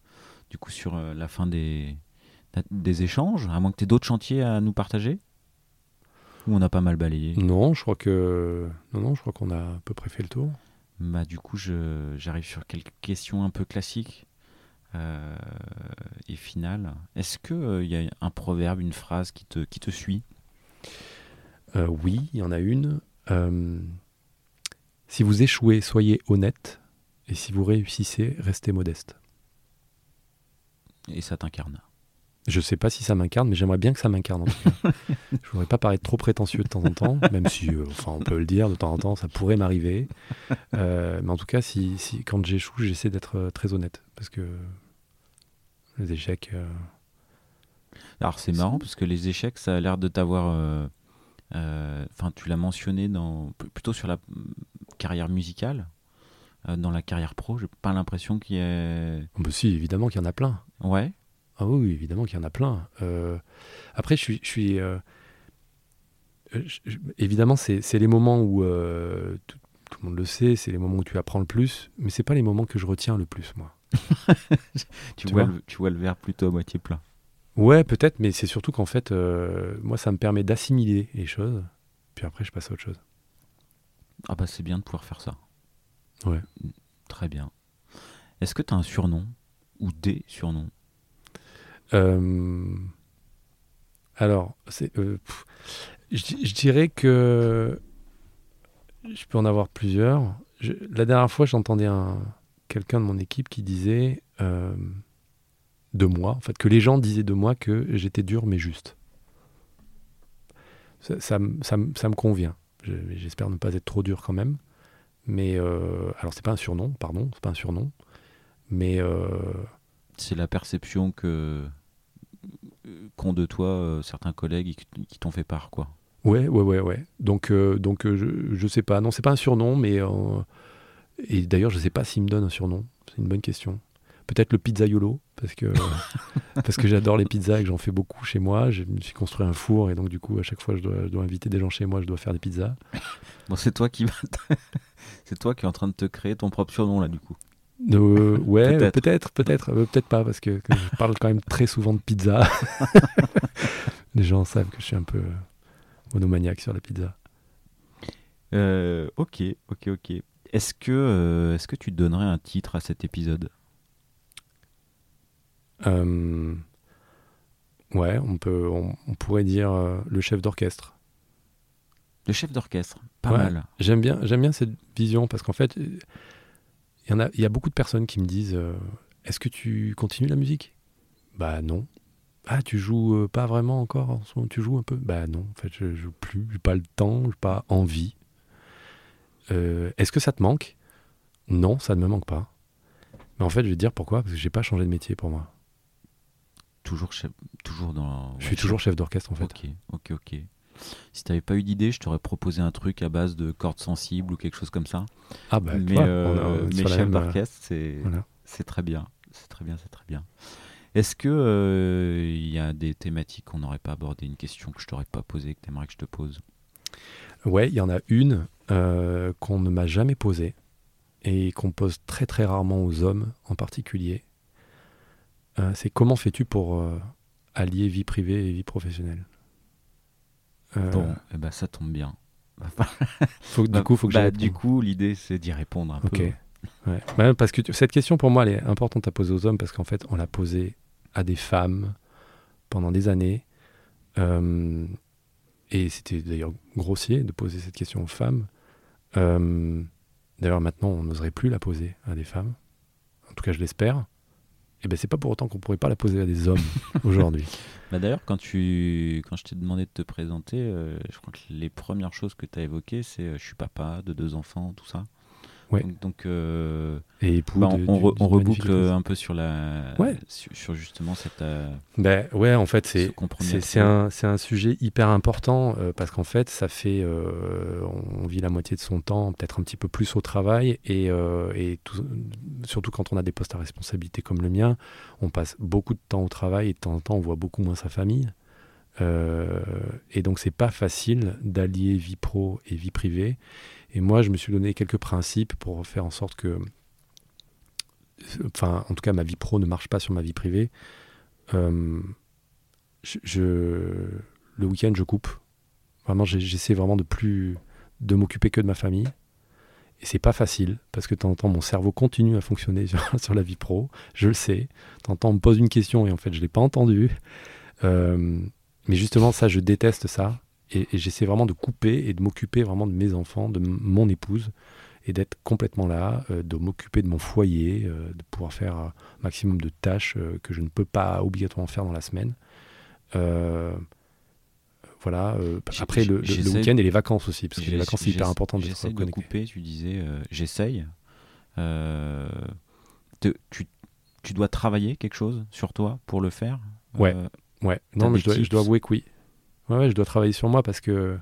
du coup, sur euh, la fin des, des échanges, à moins que tu aies d'autres chantiers à nous partager Ou on a pas mal balayé Non, je crois que non, non, je crois qu'on a à peu près fait le tour. Bah, du coup, j'arrive sur quelques questions un peu classiques euh, et finales. Est-ce qu'il il y a un proverbe, une phrase qui te, qui te suit? Oui, il y en a une. Si vous échouez, soyez honnête, et si vous réussissez, restez modeste. Et ça t'incarne Je sais pas si ça m'incarne, mais j'aimerais bien que ça m'incarne en tout cas. Je voudrais pas paraître trop prétentieux de temps en temps, même si, euh, enfin, on peut le dire de temps en temps, ça pourrait m'arriver. Euh, mais en tout cas, si, si quand j'échoue, j'essaie d'être euh, très honnête, parce que les échecs. Alors c'est marrant parce que les échecs, ça a l'air de t'avoir. Enfin, tu l'as mentionné dans plutôt sur la carrière musicale, dans la carrière pro, j'ai pas l'impression qu'il y ait. Bah si, évidemment qu'il y en a plein. Ouais. Ah oui, évidemment qu'il y en a plein. Euh, après, je suis. Je suis euh, évidemment, c'est les moments où. Tout, le monde le sait, c'est les moments où tu apprends le plus, mais c'est pas les moments que je retiens le plus, moi. tu, vois, le, tu vois le verre plutôt à moitié plein. Ouais, peut-être, mais c'est surtout qu'en fait, moi, ça me permet d'assimiler les choses, puis après, je passe à autre chose. Ah bah c'est bien de pouvoir faire ça. Ouais. Très bien. Est-ce que tu as un surnom ou des surnoms euh, Alors, c'est, euh, je, dirais que je peux en avoir plusieurs. la dernière fois, j'entendais un, quelqu'un de mon équipe qui disait euh, de moi, en fait, que les gens disaient de moi que j'étais dur mais juste. Ça, ça, me convient. J'espère ne pas être trop dur quand même. Mais euh, alors c'est pas un surnom, pardon, c'est pas un surnom. Mais euh, c'est la perception que qu'ont de toi euh, certains collègues qui, t'ont fait part, quoi. Ouais, ouais, ouais, ouais. Donc, donc je, je sais pas. Non, c'est pas un surnom, mais et d'ailleurs je sais pas s'il me donne un surnom. C'est une bonne question. Peut-être le pizzaiolo, parce que, parce que j'adore les pizzas et que j'en fais beaucoup chez moi. Je me suis construit un four et donc du coup, à chaque fois, je dois, je dois inviter des gens chez moi, je dois faire des pizzas. Bon, c'est toi qui c'est toi qui es en train de te créer ton propre surnom là, du coup. Euh, ouais, peut-être, peut-être, euh, peut-être pas, parce que, je parle quand même très souvent de pizza. les gens savent que je suis un peu monomaniaque sur la pizza. Euh, ok, ok, ok. Est-ce que, est-ce que tu donnerais un titre à cet épisode? Euh, ouais, on, peut, on, pourrait dire euh, le chef d'orchestre. Le chef d'orchestre, pas mal. J'aime bien, j'aime bien cette vision parce qu'en fait, il y, en a, il y a beaucoup de personnes qui me disent euh, Est-ce que tu continues la musique? Bah non. Ah, tu joues euh, pas vraiment encore en ce moment? Tu joues un peu? Bah non, en fait, je joue plus, j'ai pas le temps, j'ai pas envie. Euh, Est-ce que ça te manque? Non, ça ne me manque pas. Mais en fait, je vais te dire pourquoi, parce que j'ai pas changé de métier pour moi. Toujours, chef- toujours dans. Je suis toujours chef d'orchestre en fait. Ok, ok, ok. Si t'avais pas eu d'idée, je t'aurais proposé un truc à base de cordes sensibles ou quelque chose comme ça. Ah bah, mais euh, mais chef même, euh, d'orchestre, c'est voilà. très bien. C'est très bien, c'est très bien. Est-ce que euh, il y a des thématiques qu'on n'aurait pas abordées, une question que je t'aurais pas posée, que tu aimerais que je te pose? Ouais, il y en a une euh, qu'on ne m'a jamais posée et qu'on pose très très rarement aux hommes en particulier. Euh, c'est comment fais-tu pour euh, allier vie privée et vie professionnelle? Euh, Bon, eh ben, ça tombe bien. faut, Bah, du coup, faut que bah, du coup, l'idée c'est d'y répondre un peu. Ouais. Bah, parce que tu- cette question pour moi, elle est importante à poser aux hommes parce qu'en fait, on l'a posée à des femmes pendant des années. Euh, et c'était d'ailleurs grossier de poser cette question aux femmes. Euh, d'ailleurs, maintenant, on n'oserait plus la poser à des femmes. En tout cas, je l'espère. Et ben, c'est pas pour autant qu'on pourrait pas la poser à des hommes aujourd'hui. Bah, D'ailleurs, quand, tu... quand je t'ai demandé de te présenter, euh, je crois que les premières choses que tu as évoquées, c'est euh, je suis papa de deux enfants, tout ça. Ouais. Donc, donc, euh, Et époux bah, on, de- on du- re- d'une on reboucle un peu sur, la... Ouais. sur, sur justement cette. euh, Ben ouais, en fait, ce c'est c'est un, c'est un sujet hyper important euh, parce qu'en fait, ça fait, euh, on vit la moitié de son temps, peut-être un petit peu plus au travail et, et tout- surtout quand on a des postes à responsabilité comme le mien, on passe beaucoup de temps au travail et de temps en temps, on voit beaucoup moins sa famille. Et donc, c'est pas facile d'allier vie pro et vie privée. Et moi, je me suis donné quelques principes pour faire en sorte que, enfin, en tout cas, ma vie pro ne marche pas sur ma vie privée. Euh, le week-end, je coupe. Vraiment, j'essaie vraiment de plus de m'occuper que de ma famille. Et c'est pas facile parce que de temps en temps, mon cerveau continue à fonctionner sur, sur la vie pro. Je le sais. De temps en temps, on me pose une question et en fait, je l'ai pas entendue. Euh, mais justement, ça, je déteste ça. Et, et j'essaie vraiment de couper et de m'occuper vraiment de mes enfants, de mon épouse, et d'être complètement là, euh, de m'occuper de mon foyer, euh, de pouvoir faire un maximum de tâches euh, que je ne peux pas obligatoirement faire dans la semaine. Voilà. après, le, week-end et les vacances aussi, parce que les vacances, c'est hyper important d'être J'essaie de couper, tu disais, j'essaye. Tu, tu dois travailler quelque chose sur toi pour le faire? Ouais. Euh, Ouais, non, mais je dois, je dois avouer que oui. Ouais, ouais, je dois travailler sur moi parce que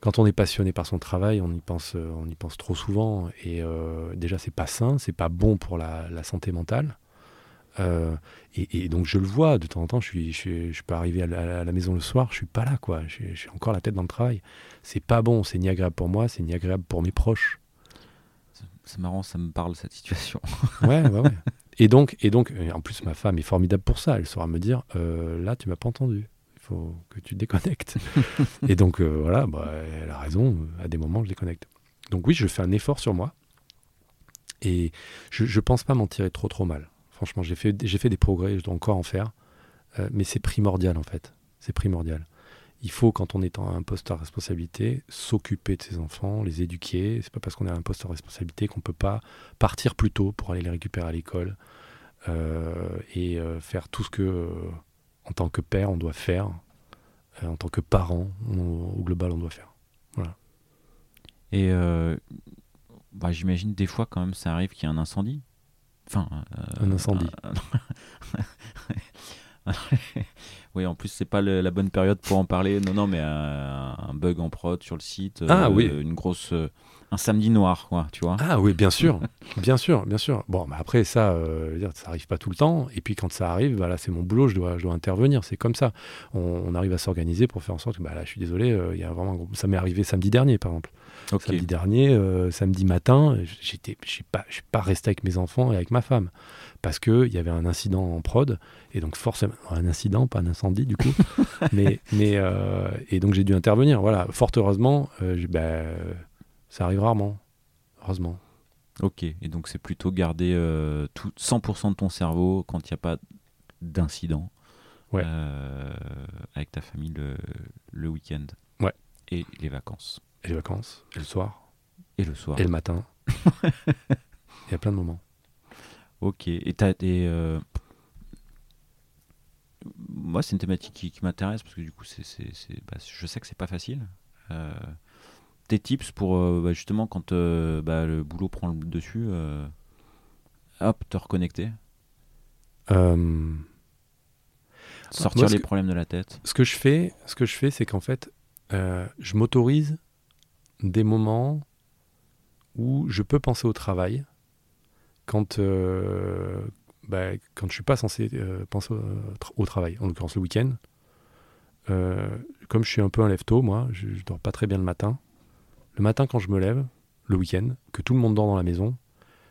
quand on est passionné par son travail, on y pense, euh, on y pense trop souvent. Et euh, déjà, c'est pas sain, c'est pas bon pour la, la santé mentale. Euh, et, et donc, je le vois de temps en temps. Je, suis, je, suis- je peux arriver à la, à la maison le soir, je suis pas là, quoi. Je, je suis encore la tête dans le travail. C'est pas bon, c'est ni agréable pour moi, c'est ni agréable pour mes proches. c'est- marrant, ça me parle cette situation. Ouais, ouais, ouais. Et donc, et donc, en plus, ma femme est formidable pour ça. Elle saura me dire, euh, là, tu m'as pas entendu. Faut que tu te déconnectes. et donc, euh, voilà, bah, elle a raison. À des moments, je déconnecte. Donc oui, je fais un effort sur moi. Et je, je pense pas m'en tirer trop, trop mal. Franchement, j'ai fait, j'ai fait des progrès. Je dois encore en faire. Euh, mais c'est primordial, en fait. C'est primordial. Il faut, quand on est en un poste à responsabilité, s'occuper de ses enfants, les éduquer. C'est pas parce qu'on est à un poste à responsabilité qu'on peut pas partir plus tôt pour aller les récupérer à l'école euh, et euh, faire tout ce que, en tant que père, on doit faire, euh, en tant que parent, on- au global, on doit faire. Et euh, bah, j'imagine des fois quand même ça arrive qu'il y ait un incendie. Enfin, euh, Un incendie. oui, en plus c'est pas le- la bonne période pour en parler. Non, non, mais un bug en prod sur le site. Ah, oui. Une grosse, un samedi noir, quoi. Tu vois. Ah oui, bien sûr, bien sûr, bien sûr. Bon, mais après ça, euh, je ça arrive pas tout le temps. Et puis quand ça arrive, bah, là, c'est mon boulot, je dois, je dois intervenir. C'est comme ça. On, on arrive à s'organiser pour faire en sorte que, bah, là, je suis désolé, euh, y a vraiment, un gros- ça m'est arrivé samedi dernier, par exemple. Samedi dernier, euh, samedi matin, j'étais, je suis pas, je suis pas resté avec mes enfants et avec ma femme parce que il y avait un incident en prod et donc forcément un incident, pas un incendie du coup, mais mais et donc j'ai dû intervenir. Voilà, fort heureusement, j'ai- bah, ça arrive rarement, heureusement. Ok. Et donc c'est plutôt garder euh, tout 100% de ton cerveau quand il n'y a pas d'incident. Ouais. euh, avec ta famille le, le week-end. Ouais. Et les vacances. Et les vacances, et le soir, Et le soir. et le matin. Il y a plein de moments. Ok. Et t'as des. euh, moi, c'est une thématique qui, qui m'intéresse parce que du coup, c'est, bah, je sais que c'est pas facile. Tes tips pour euh, bah, justement quand euh, bah, le boulot prend le dessus, euh, hop, te reconnecter, sortir moi, les que- problèmes de la tête. ce que je fais, ce que je fais, c'est qu'en fait, je m'autorise des moments où je peux penser au travail quand, euh, bah, quand je suis pas censé euh, penser au, tra- au travail. En l'occurrence, le week-end. Euh, comme je suis un peu un lève-tôt, moi, je, je dors pas très bien le matin. Le matin, quand je me lève, le week-end, que tout le monde dort dans la maison,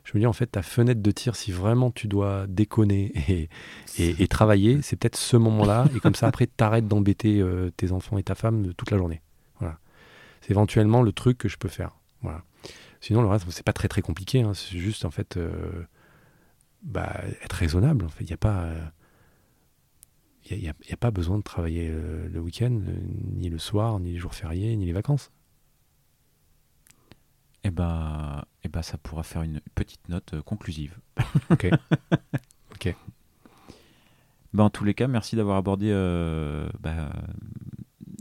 je me dis en fait, ta fenêtre de tir, si vraiment tu dois déconner et, et, et travailler, c'est peut-être ce moment-là. Et comme ça, après, t'arrêtes d'embêter euh, tes enfants et ta femme de toute la journée. Voilà. C'est éventuellement le truc que je peux faire. Voilà. Sinon, le reste, c'est pas très très compliqué. hein. C'est juste en fait euh, bah, être raisonnable. En fait, il n'y a pas. il n'y a, y a pas besoin de travailler euh, le week-end, euh, ni le soir, ni les jours fériés, ni les vacances. Et bah, et bah, ça pourra faire une petite note euh, conclusive. Ok. Bah, en tous les cas, merci d'avoir abordé euh, bah,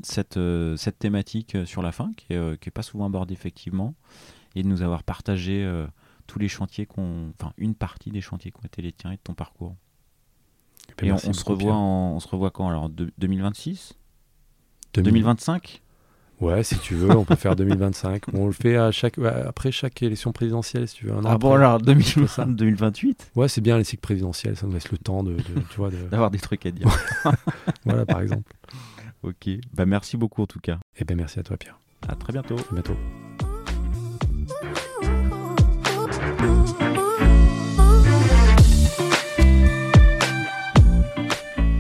cette, euh, cette thématique sur la fin, qui n'est pas souvent abordée effectivement, et de nous avoir partagé tous les chantiers qu'on, enfin une partie des chantiers qui ont été les tiens et de ton parcours. Ben, et on, se revoit en, on se revoit quand alors de- 2026 2000. 2025 Ouais, si tu veux, on peut faire 2025. On le fait à chaque, ouais, après chaque élection présidentielle, si tu veux. un an Ah bon après. alors 2020 ça. 2028 Ouais, c'est bien les cycles présidentiels, ça nous laisse le temps de, de- tu vois, de, D'avoir des trucs à dire. voilà, par exemple. ok, bah merci beaucoup en tout cas. Eh ben, merci à toi, Pierre. À très bientôt. À bientôt.